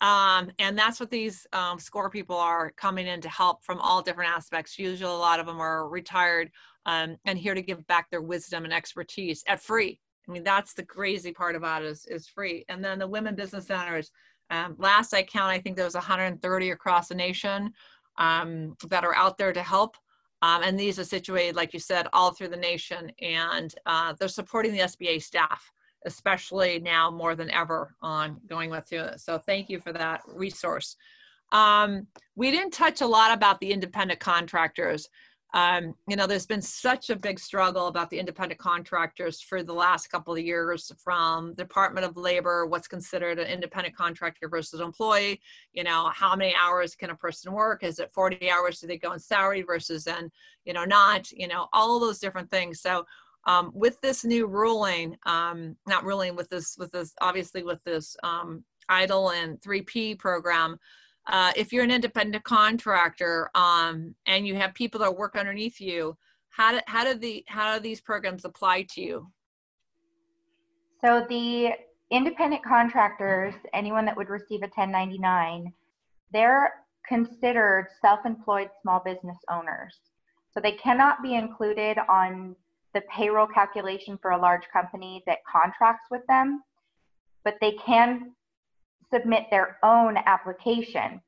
Um, and that's what these um, SCORE people are coming in to help from all different aspects. Usually, a lot of them are retired um, and here to give back their wisdom and expertise at free. I mean, that's the crazy part about it is, is free. And then the women business centers. Um, last I count, I think there was 130 across the nation um, that are out there to help. Um, and these are situated, like you said, all through the nation. And uh, they're supporting the SBA staff especially now more than ever on going with you. So thank you for that resource. Um, we didn't touch a lot about the independent contractors. Um, you know, there's been such a big struggle about the independent contractors for the last couple of years from Department of Labor, what's considered an independent contractor versus employee, you know, how many hours can a person work? Is it 40 hours? Do they go on salary versus then, you know, not, you know, all those different things. So um, with this new ruling, um, not ruling with this, with this, obviously with this um, EIDL and 3P program, uh, if you're an independent contractor um, and you have people that work underneath you, how do, how do the how do these programs apply to you? So the independent contractors, anyone that would receive a 1099, they're considered self-employed small business owners. So they cannot be included on the payroll calculation for a large company that contracts with them, but they can submit their own application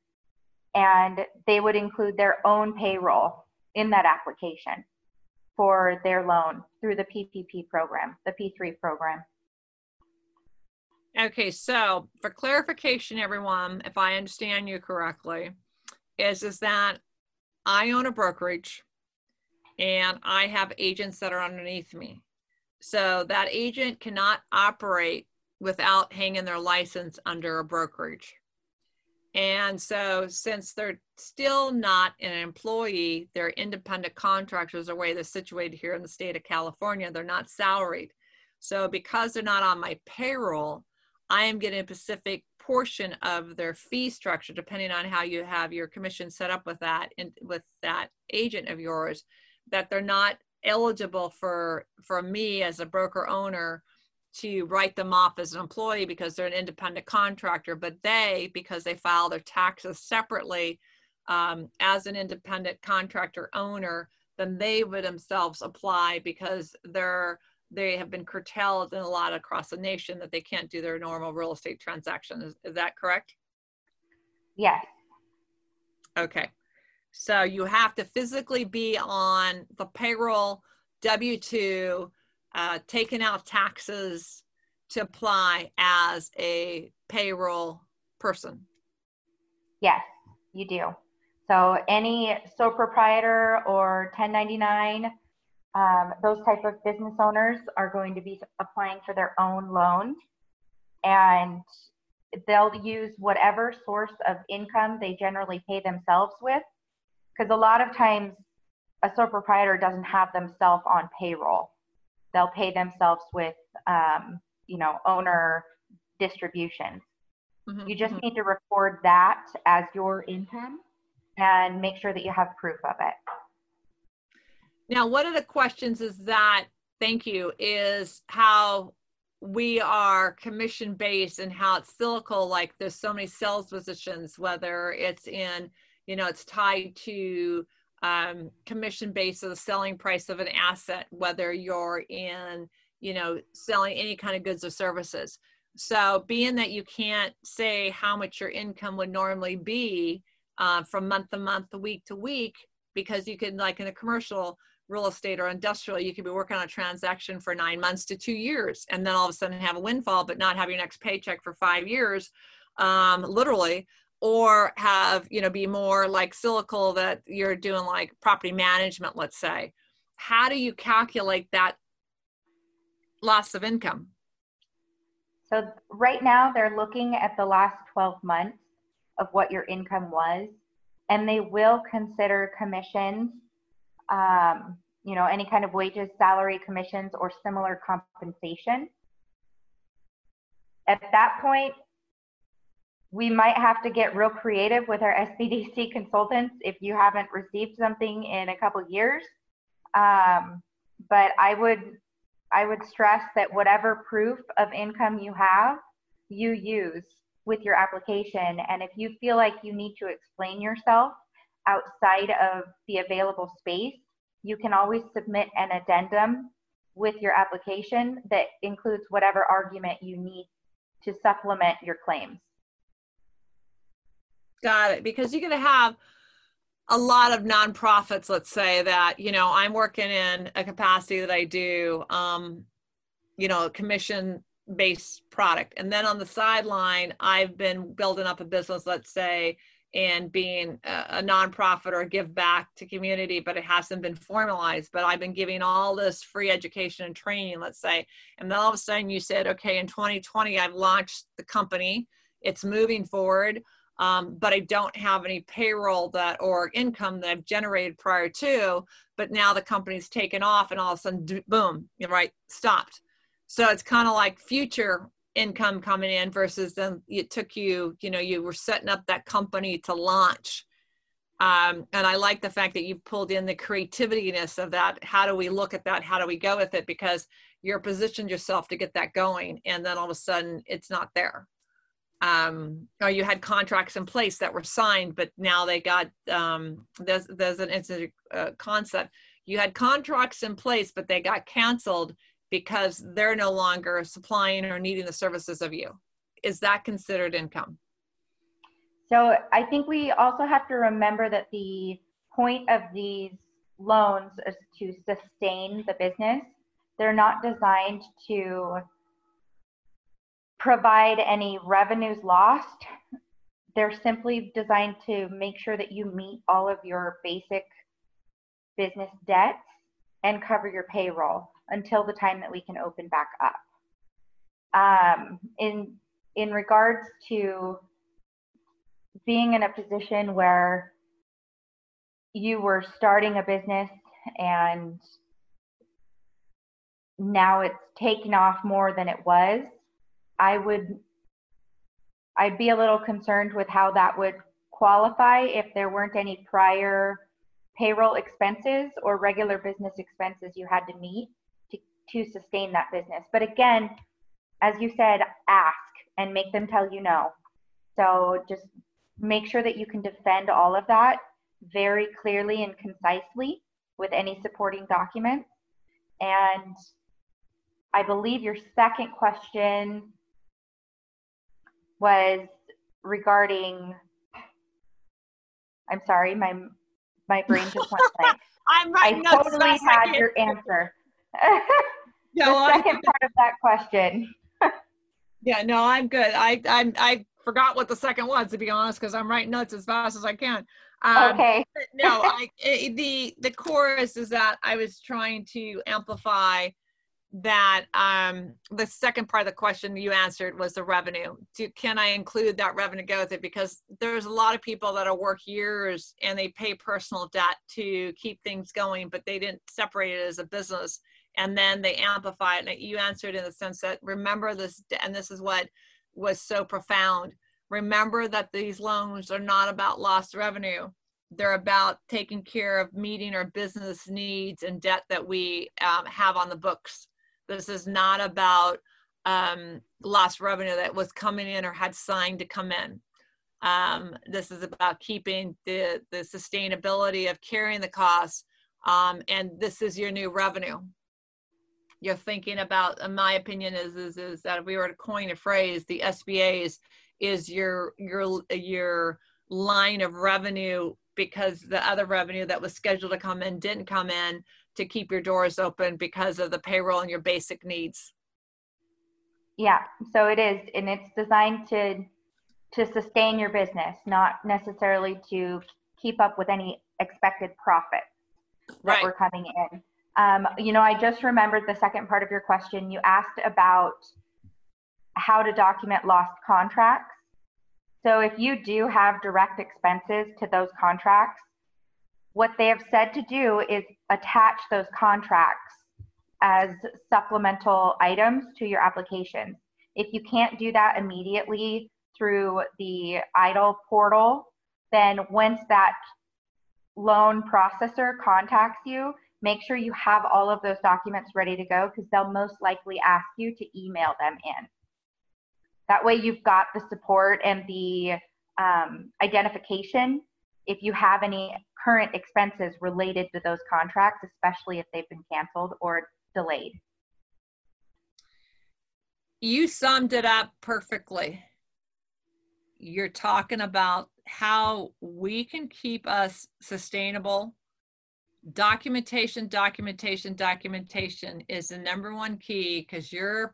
and they would include their own payroll in that application for their loan through the PPP program, the P3 program. Okay, so for clarification, everyone, if I understand you correctly, is is that I own a brokerage and I have agents that are underneath me. So that agent cannot operate without hanging their license under a brokerage. And so, since they're still not an employee, they're independent contractors, the way they're situated here in the state of California. They're not salaried. So, because they're not on my payroll, I am getting a specific portion of their fee structure, depending on how you have your commission set up with that and with that agent of yours, that they're not eligible for for me as a broker owner to write them off as an employee because they're an independent contractor, but they, because they file their taxes separately um, as an independent contractor owner, then they would themselves apply because they're they have been curtailed in a lot across the nation that they can't do their normal real estate transactions Is, is that correct? Yes. Okay. So you have to physically be on the payroll W 2 uh, taking out taxes to apply as a payroll person? Yes, you do. So any sole proprietor or 1099, um, those type of business owners are going to be applying for their own loan, and they'll use whatever source of income they generally pay themselves with because a lot of times a sole proprietor doesn't have themselves on payroll they'll pay themselves with um, you know owner distributions mm-hmm. you just mm-hmm. need to record that as your income and make sure that you have proof of it now one of the questions is that thank you is how we are commission based and how it's cyclical like there's so many sales positions whether it's in you know it's tied to um, commission based the selling price of an asset, whether you're in, you know, selling any kind of goods or services. So, being that you can't say how much your income would normally be uh, from month to month, week to week, because you can, like in a commercial real estate or industrial, you could be working on a transaction for nine months to two years, and then all of a sudden have a windfall, but not have your next paycheck for five years, um, literally or have you know be more like cyclical that you're doing like property management let's say. How do you calculate that loss of income? So right now they're looking at the last 12 months of what your income was and they will consider commissions um, you know any kind of wages salary commissions or similar compensation. At that point we might have to get real creative with our SBDC consultants if you haven't received something in a couple years. Um, but I would I would stress that whatever proof of income you have, you use with your application. And if you feel like you need to explain yourself outside of the available space, you can always submit an addendum with your application that includes whatever argument you need to supplement your claims. Got it. Because you're going to have a lot of nonprofits, let's say that, you know, I'm working in a capacity that I do, um, you know, commission based product. And then on the sideline, I've been building up a business, let's say, and being a, a nonprofit or give back to community, but it hasn't been formalized. But I've been giving all this free education and training, let's say. And then all of a sudden you said, okay, in 2020, I've launched the company, it's moving forward um, but I don't have any payroll that or income that I've generated prior to. But now the company's taken off, and all of a sudden, boom, right, stopped. So it's kind of like future income coming in versus then it took you, you know, you were setting up that company to launch. Um, and I like the fact that you pulled in the creativitiness of that. How do we look at that? How do we go with it? Because you're positioned yourself to get that going, and then all of a sudden it's not there um, or you had contracts in place that were signed, but now they got um, there's there's an instant uh, concept. You had contracts in place, but they got canceled because they're no longer supplying or needing the services of you. Is that considered income? So I think we also have to remember that the point of these loans is to sustain the business. They're not designed to provide any revenues lost. They're simply designed to make sure that you meet all of your basic business debts and cover your payroll until the time that we can open back up. Um, in in regards to being in a position where you were starting a business and now it's taken off more than it was, I would I'd be a little concerned with how that would qualify if there weren't any prior payroll expenses or regular business expenses you had to meet to, to sustain that business. But again, as you said, ask and make them tell you no. So just make sure that you can defend all of that very clearly and concisely with any supporting documents. And I believe your second question was regarding I'm sorry, my my brain just went blank. I'm right. I totally had your answer. yeah, the well, second I, part of that question. yeah, no, I'm good. I I'm I forgot what the second was to be honest because I'm writing notes as fast as I can. Um, okay. no, I, it, the the chorus is that I was trying to amplify that um, the second part of the question you answered was the revenue. Do, can I include that revenue go with it? Because there's a lot of people that will work years and they pay personal debt to keep things going, but they didn't separate it as a business. And then they amplify it. And you answered in the sense that remember this, and this is what was so profound. Remember that these loans are not about lost revenue. They're about taking care of meeting our business needs and debt that we um, have on the books this is not about um, lost revenue that was coming in or had signed to come in. Um, this is about keeping the, the sustainability of carrying the costs. Um, and this is your new revenue. You're thinking about, in my opinion, is, is, is that if we were to coin a phrase, the SBAs is your, your, your line of revenue because the other revenue that was scheduled to come in didn't come in to keep your doors open because of the payroll and your basic needs. Yeah, so it is, and it's designed to to sustain your business, not necessarily to keep up with any expected profits that right. were coming in. Um, you know, I just remembered the second part of your question. You asked about how to document lost contracts. So if you do have direct expenses to those contracts, what they have said to do is attach those contracts as supplemental items to your application. If you can't do that immediately through the EIDL portal, then once that loan processor contacts you, make sure you have all of those documents ready to go because they'll most likely ask you to email them in. That way you've got the support and the um, identification if you have any current expenses related to those contracts, especially if they've been canceled or delayed. You summed it up perfectly. You're talking about how we can keep us sustainable. Documentation, documentation, documentation is the number one key because you're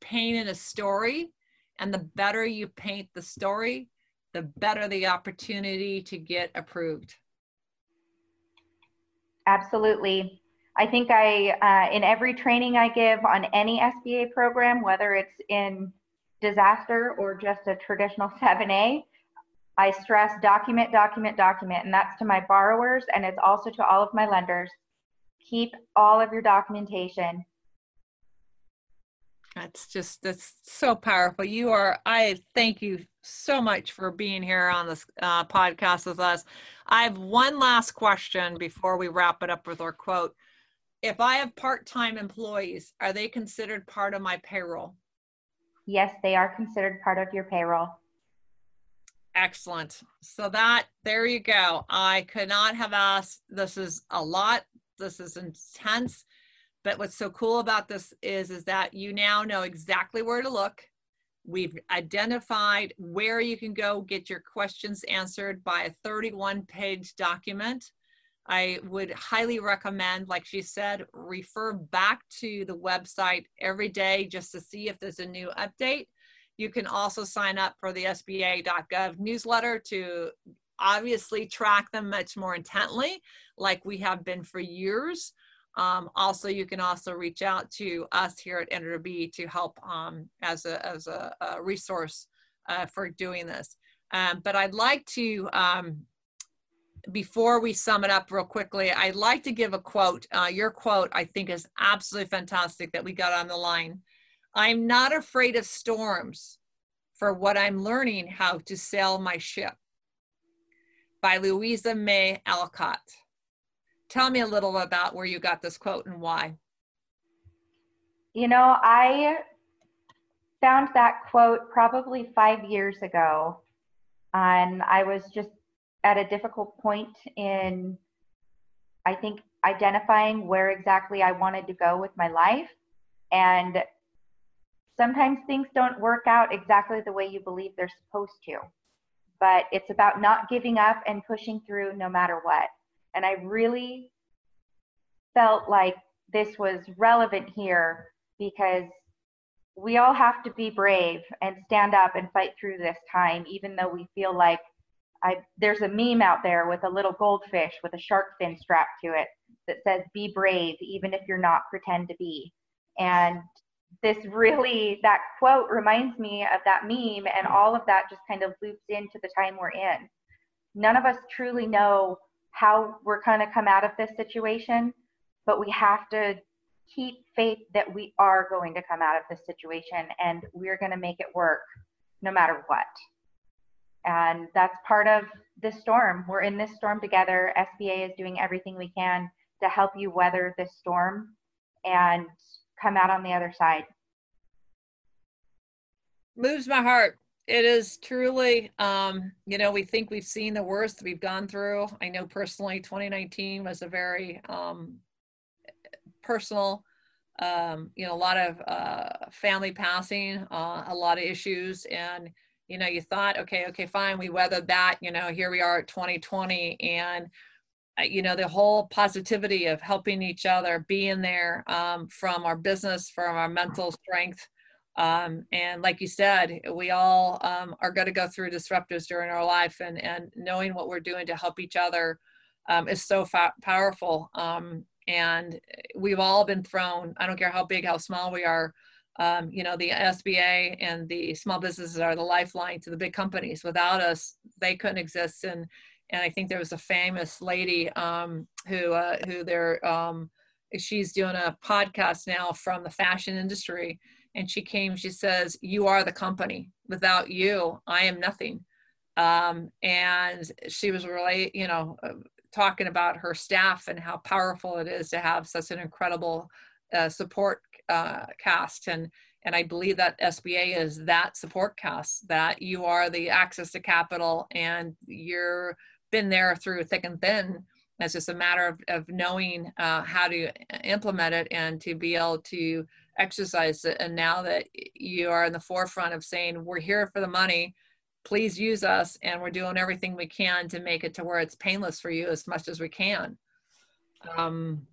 painting a story, and the better you paint the story, the better the opportunity to get approved. Absolutely. I think I, uh, in every training I give on any SBA program, whether it's in disaster or just a traditional 7A, I stress document, document, document. And that's to my borrowers and it's also to all of my lenders. Keep all of your documentation. That's just, that's so powerful. You are, I thank you so much for being here on this uh, podcast with us. I have one last question before we wrap it up with our quote. If I have part time employees, are they considered part of my payroll? Yes, they are considered part of your payroll. Excellent. So that there you go. I could not have asked. This is a lot. This is intense. But what's so cool about this is is that you now know exactly where to look We've identified where you can go get your questions answered by a 31 page document. I would highly recommend, like she said, refer back to the website every day just to see if there's a new update. You can also sign up for the SBA.gov newsletter to obviously track them much more intently, like we have been for years. Um, also, you can also reach out to us here at Enter to help um, as, a, as a, a resource uh, for doing this. Um, but I'd like to, um, before we sum it up real quickly, I'd like to give a quote. Uh, your quote, I think, is absolutely fantastic that we got on the line. I'm not afraid of storms for what I'm learning how to sail my ship by Louisa May Alcott. Tell me a little about where you got this quote and why. You know, I found that quote probably five years ago, and I was just at a difficult point in, I think, identifying where exactly I wanted to go with my life. And sometimes things don't work out exactly the way you believe they're supposed to but it's about not giving up and pushing through no matter what. And I really felt like this was relevant here because we all have to be brave and stand up and fight through this time, even though we feel like I, there's a meme out there with a little goldfish with a shark fin strapped to it that says, Be brave, even if you're not, pretend to be. And this really that quote reminds me of that meme and all of that just kind of loops into the time we're in none of us truly know how we're going to come out of this situation but we have to keep faith that we are going to come out of this situation and we're going to make it work no matter what and that's part of this storm we're in this storm together sba is doing everything we can to help you weather this storm and come out on the other side. Moves my heart. It is truly, um, you know, we think we've seen the worst we've gone through. I know personally, 2019 was a very um, personal, um, you know, a lot of uh, family passing, uh, a lot of issues. And, you know, you thought, okay, okay, fine, we weathered that. You know, here we are at 2020. And you know the whole positivity of helping each other being there um, from our business from our mental strength um, and like you said we all um, are going to go through disruptors during our life and and knowing what we're doing to help each other um, is so fa- powerful. Um, and we've all been thrown i don't care how big how small we are um, you know the sba and the small businesses are the lifeline to the big companies. Without us they couldn't exist and and I think there was a famous lady um, who uh, who they're um, she's doing a podcast now from the fashion industry, and she came. She says, "You are the company. Without you, I am nothing." Um, and she was really, you know, uh, talking about her staff and how powerful it is to have such an incredible uh, support uh, cast and and I believe that SBA is that support cast that you are the access to capital and you're been there through thick and thin. It's just a matter of, of knowing uh, how to implement it and to be able to exercise it. And now that you are in the forefront of saying, we're here for the money, please use us. And we're doing everything we can to make it to where it's painless for you as much as we can. Um,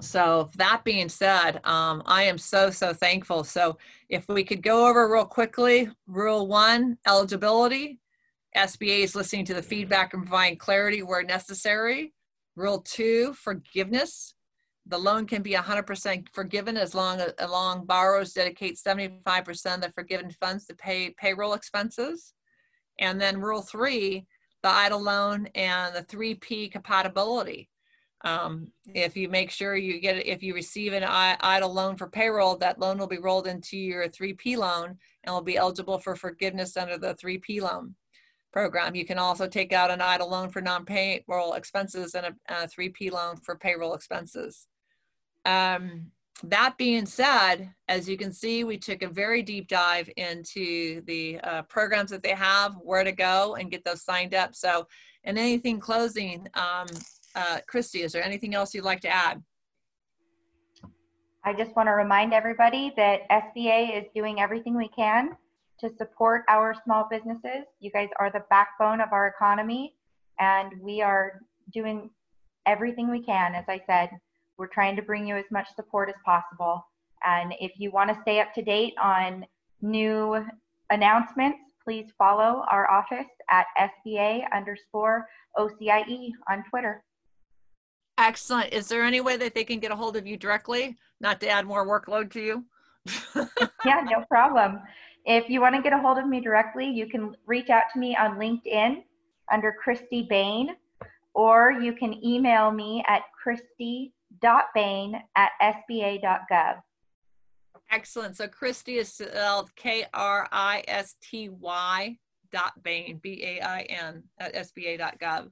so that being said, um, I am so, so thankful. So if we could go over real quickly, rule one, eligibility. SBA is listening to the feedback and providing clarity where necessary. Rule two, forgiveness. The loan can be 100% forgiven as long as long borrowers dedicate 75% of the forgiven funds to pay payroll expenses. And then rule three, the EIDL loan and the 3P compatibility. Um, if you make sure you get if you receive an EIDL loan for payroll, that loan will be rolled into your 3P loan and will be eligible for forgiveness under the 3P loan program. You can also take out an EIDL loan for non-payroll expenses and a, a 3P loan for payroll expenses. Um, that being said, as you can see, we took a very deep dive into the uh, programs that they have, where to go and get those signed up. So, and anything closing, um, uh, Kristy, is there anything else you'd like to add? I just want to remind everybody that SBA is doing everything we can to support our small businesses. You guys are the backbone of our economy, and we are doing everything we can. As I said, we're trying to bring you as much support as possible. And if you want to stay up to date on new announcements, please follow our office at SBA underscore OCIE on Twitter. Excellent. Is there any way that they can get a hold of you directly, not to add more workload to you? yeah, no problem If you want to get a hold of me directly, you can reach out to me on LinkedIn under Kristy Bain, or you can email me at kristy.bain at sba.gov. Excellent. So Kristy is spelled K R I S T Y dot Bain, B A I N, at SBA.gov.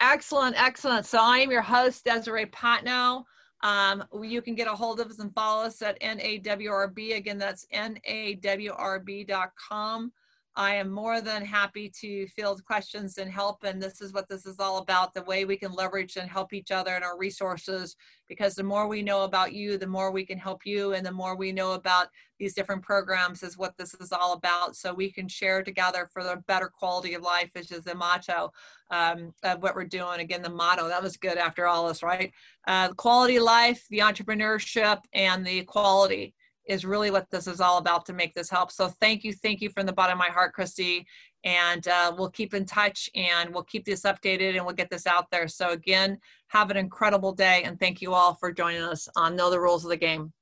Excellent, excellent. So I am your host, Desiree Patno. Um, you can get a hold of us and follow us at NAWRB. Again, that's NAWRB.com. I am more than happy to field questions and help. And this is what this is all about the way we can leverage and help each other and our resources. Because the more we know about you, the more we can help you. And the more we know about these different programs, is what this is all about. So we can share together for the better quality of life, which is the motto um, of what we're doing. Again, the motto that was good after all this, right? Uh, quality life, the entrepreneurship, and the equality is really what this is all about to make this help. So thank you, thank you from the bottom of my heart, Kristy. And uh, we'll keep in touch and we'll keep this updated and we'll get this out there. So again, have an incredible day and thank you all for joining us on Know the Rules of the Game.